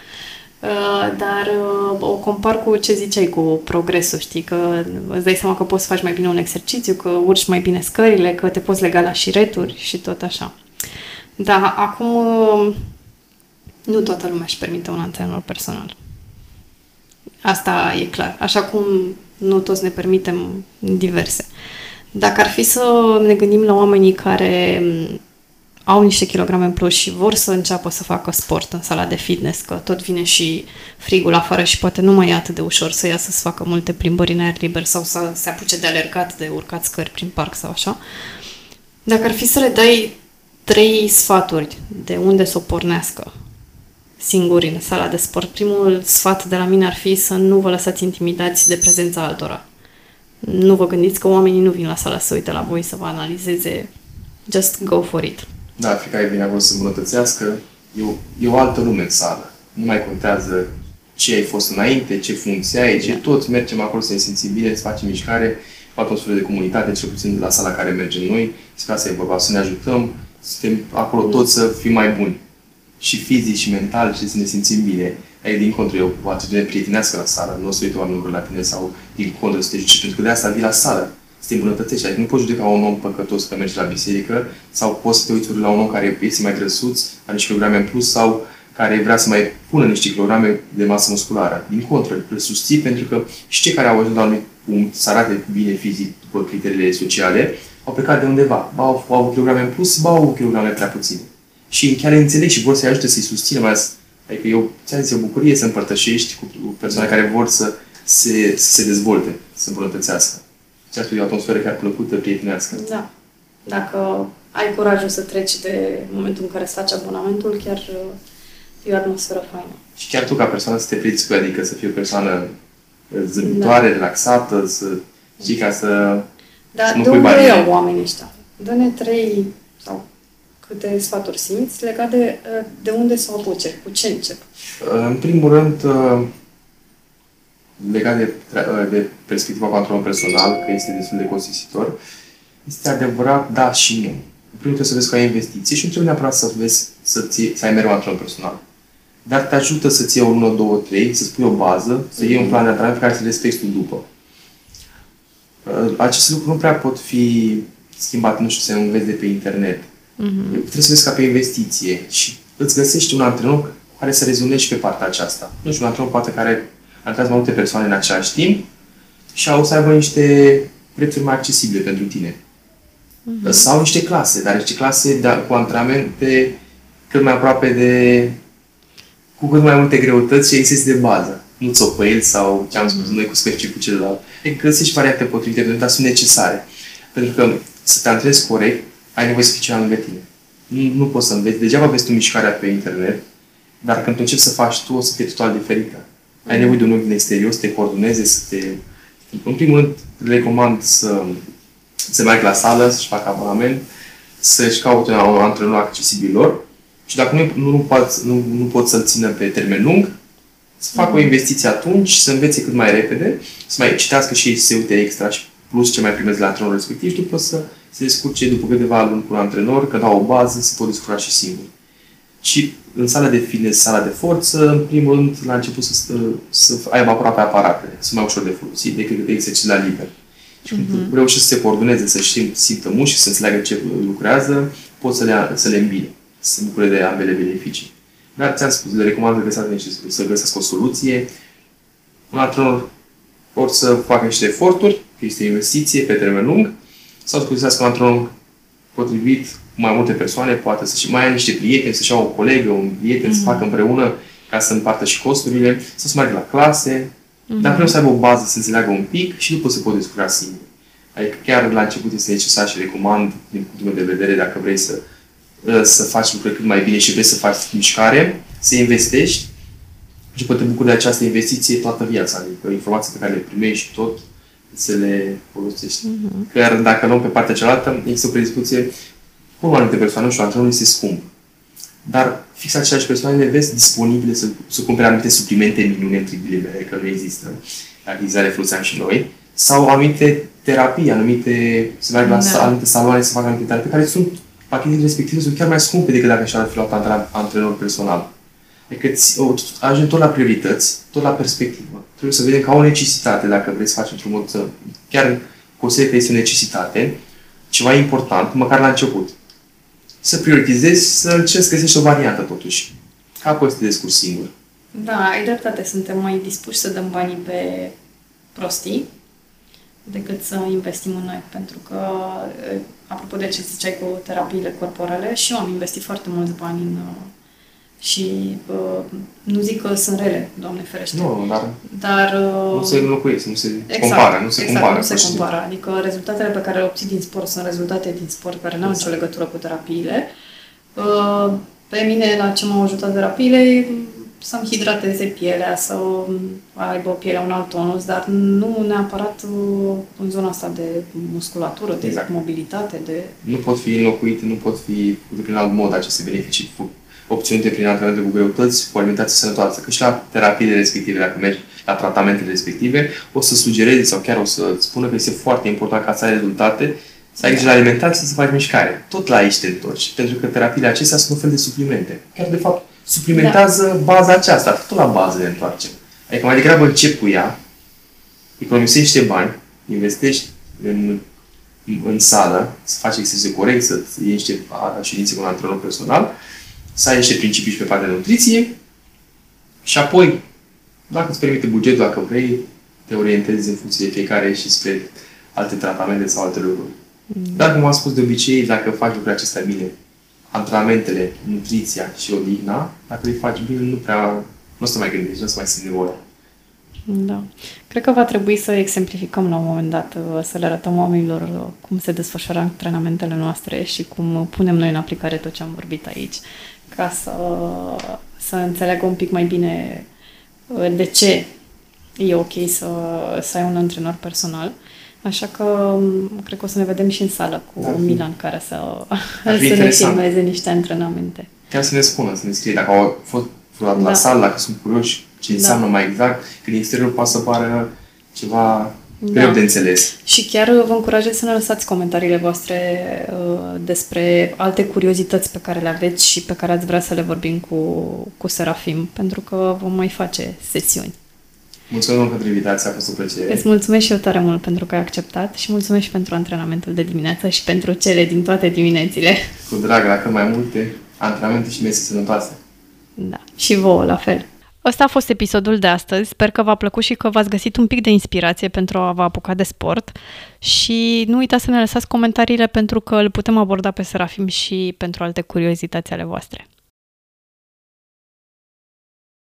Uh, dar uh, o compar cu ce ziceai, cu progresul, știi, că îți dai seama că poți să faci mai bine un exercițiu, că urci mai bine scările, că te poți lega la șireturi și tot așa. Da, acum uh, nu toată lumea își permite un antrenor personal. Asta e clar. Așa cum nu toți ne permitem diverse. Dacă ar fi să ne gândim la oamenii care au niște kilograme în plus și vor să înceapă să facă sport în sala de fitness, că tot vine și frigul afară și poate nu mai e atât de ușor să iasă să facă multe plimbări în aer liber sau să se apuce de alergat, de urcat scări prin parc sau așa. Dacă ar fi să le dai trei sfaturi de unde să o pornească singuri în sala de sport, primul sfat de la mine ar fi să nu vă lăsați intimidați de prezența altora. Nu vă gândiți că oamenii nu vin la sală să uite la voi, să vă analizeze. Just go for it. Da, fiecare vine acolo să îmbunătățească. E o, e o altă lume în sală. Nu mai contează ce ai fost înainte, ce funcție ai, ce da. toți mergem acolo să ne simțim bine, să facem mișcare. o atmosferă de comunitate, cel puțin de la sala care mergem noi. Despre asta e vorba, să ne ajutăm, suntem acolo toți să fim mai buni. Și fizic și mental și să ne simțim bine. Ai din contră, eu o atitudine prietenească la sală, nu o să uite oamenii la tine sau din contră să te juci, pentru că de asta vii la sală să te îmbunătățești. Adică nu poți judeca un om păcătos că merge la biserică sau poți să te uiți la un om care este mai grăsuț, are niște kilograme în plus sau care vrea să mai pună niște kilograme de masă musculară. Din contră, îl susții pentru că și cei care au ajuns la un anumit punct să arate bine fizic după criteriile sociale, au plecat de undeva. Ba au, au avut kilograme în plus, ba au avut kilograme prea puține. Și chiar înțeleg și vor să-i ajute să-i susțină, mai ales, adică eu, ți-am zis, o bucurie să împărtășești cu persoane care vor să se, să se dezvolte, să îmbunătățească. Și asta e o atmosferă chiar plăcută, prietenească. Da. Dacă ai curajul să treci de momentul în care îți faci abonamentul, chiar E o atmosferă faină. Și chiar tu, ca persoană, să te pliți cu adică să fii o persoană zâmbitoare, da. relaxată, să știi ca să, da, să nu pui bani. Dar oamenii ăștia? Dă-ne trei sau câte sfaturi simți legat de, de unde să o apuce, cu ce încep? În primul rând, legat de, de perspectiva controlului personal, că este destul de costisitor, este adevărat da și nu. În primul rând trebuie să vezi că ai investiție și nu trebuie neapărat să vezi să, ții, să ai mereu antrenor personal dar te ajută să-ți iei o lună, două, trei, să-ți pui o bază, să iei un plan de antrenament pe care să-l respecti tu după. Uh, aceste lucruri nu prea pot fi schimbate, nu știu, să înveți de pe internet. Mm-hmm. Trebuie să vezi ca pe investiție și îți găsești un antrenor care să rezonezi și pe partea aceasta. Nu știu, un antrenor poate care antrenează mai multe persoane în același timp și au să aibă niște prețuri mai accesibile pentru tine. Mm-hmm. Sau niște clase, dar niște clase de, cu antrenamente cât mai aproape de cu cât mai multe greutăți și exerciții de bază. Nu țopăieli sau ce am spus noi cu specii cu celălalt. E găsești variante potrivite pentru dar sunt necesare. Pentru că să te antrenezi corect, ai nevoie să fii ceva lângă tine. Nu, nu poți să înveți. Degeaba vezi tu mișcarea pe internet, dar când tu începi să faci tu, o să fie total diferită. Ai nevoie de un ochi din exterior să te coordoneze, să te... În primul rând, recomand să, să meargă la sală, să-și facă abonament, să-și caute un antrenor accesibil lor și dacă nu, nu, nu, pot, nu, nu pot să-l țină pe termen lung, să facă mm-hmm. o mhm. investiție atunci, să învețe cât mai repede, să mai citească și se uite extra și plus ce mai primezi la antrenorul respectiv și după să se descurce după câteva luni cu un antrenor, că dau o bază, se pot descurca și singur. Și în sala de fitness, sala de forță, în primul rând, la început să, să aibă aproape aparatele, să mai ușor de folosit decât de exerciții la liber. Și când mm-hmm. reușește să se coordoneze, să știm, simtă mușchi, să înțeleagă ce lucrează, pot să le, să le îmbine să se bucure de ambele beneficii. Dar ți-am spus, le recomand să găsească, să găsească o soluție. Un antrenor pot să facă niște eforturi, că este o investiție pe termen lung, sau să găsească un antrenor potrivit cu mai multe persoane, poate să și mai ai niște prieteni, să-și ia o colegă, un prieten, mm-hmm. să mhm. facă împreună ca să împartă și costurile, să se meargă la clase, mm-hmm. dar vreau să aibă o bază, să înțeleagă un pic și după să pot descurca singur. Adică chiar la început este necesar și recomand, din punctul meu de vedere, dacă vrei să Uh, să faci lucruri cât mai bine și vrei să faci mișcare, să investești și după te bucuri de această investiție toată viața. Adică informații pe care le primești și tot să le folosești. Uh-huh. Chiar dacă nu pe partea cealaltă, există o predispoziție cu anumite persoane, nu știu, antrenorul este scump. Dar fix aceleași persoane le vezi disponibile să, să cumpere anumite suplimente minune, între ghilimele, că nu există. Achiziția le foloseam și noi. Sau anumite terapii, anumite, să meargă la da. anumite saloane să facă anumite terapii, care sunt pachetele respective sunt chiar mai scumpe decât dacă și-ar fi luat antrenor personal. Adică ajungem tot la priorități, tot la perspectivă. Trebuie să vedem ca o necesitate, dacă vreți să faci într-un mod, chiar consider că este o necesitate, ceva important, măcar la început. Să prioritizezi, să încerci să găsești o variantă totuși. Ca apoi să te descurci singur. Da, ai dreptate, suntem mai dispuși să dăm banii pe prostii decât să investim în noi, pentru că apropo de ce ziceai cu terapiile corporale, și eu am investit foarte mulți bani în uh, și uh, nu zic că sunt rele, Doamne ferește. Nu, dar, dar uh, nu se înlocuiesc, nu se exact, compară, nu se exact, compară. nu se compară. Adică rezultatele pe care le obții din sport sunt rezultate din sport care nu au exact. nicio legătură cu terapiile. Uh, pe mine, la ce m-au ajutat terapiile, să-mi hidrateze pielea, să aibă pielea un alt tonus, dar nu neapărat uh, în zona asta de musculatură, de exact. mobilitate, de... Nu pot fi înlocuite, nu pot fi prin alt mod aceste beneficii obținute prin antrenamente cu greutăți, cu alimentație sănătoasă. Că și la terapiile respective, dacă mergi la tratamentele respective, o să sugereze sau chiar o să spună că este foarte important ca să ai rezultate, să ai grijă la alimentație, să faci mișcare. Tot la aici te întorci. Pentru că terapiile acestea sunt un fel de suplimente. Chiar, de fapt, suplimentează da. baza aceasta. Tot la bază ne întoarcem. Adică mai degrabă încep cu ea, economisește bani, investești în, în sală, să faci exerciții corect, să iei niște ședințe cu un antrenor personal, să ai niște principii și pe partea de nutriție și apoi, dacă îți permite bugetul, dacă vrei, te orientezi în funcție de fiecare și spre alte tratamente sau alte lucruri. Mm. Dar, cum am spus de obicei, dacă faci lucrurile acestea bine, antrenamentele, nutriția și odihna, dacă le faci bine, nu prea, nu o să mai gândești, nu o să mai simți nevoie. Da. Cred că va trebui să exemplificăm la un moment dat, uh, să le arătăm oamenilor uh, cum se desfășoară antrenamentele noastre și cum punem noi în aplicare tot ce am vorbit aici, ca să, să înțeleagă un pic mai bine uh, de ce e ok să, să ai un antrenor personal. Așa că um, cred că o să ne vedem și în sală cu da, Milan care să, *laughs* să ne filmeze niște antrenamente. Chiar să ne spună, să ne scrie dacă au fost vreodată da. la sală, dacă sunt curioși ce înseamnă da. mai exact, că din exterior poate să pară ceva da. greu de înțeles. Și chiar vă încurajez să ne lăsați comentariile voastre uh, despre alte curiozități pe care le aveți și pe care ați vrea să le vorbim cu, cu Serafim, pentru că vom mai face sesiuni. Mulțumesc pentru invitație, a fost o plăcere. Îți mulțumesc și eu tare mult pentru că ai acceptat și mulțumesc și pentru antrenamentul de dimineață și pentru cele din toate diminețile. Cu drag, la cât mai multe antrenamente și mese sănătoase. Da, și vouă la fel. Ăsta a fost episodul de astăzi. Sper că v-a plăcut și că v-ați găsit un pic de inspirație pentru a vă apuca de sport și nu uitați să ne lăsați comentariile pentru că îl putem aborda pe Serafim și pentru alte curiozități ale voastre.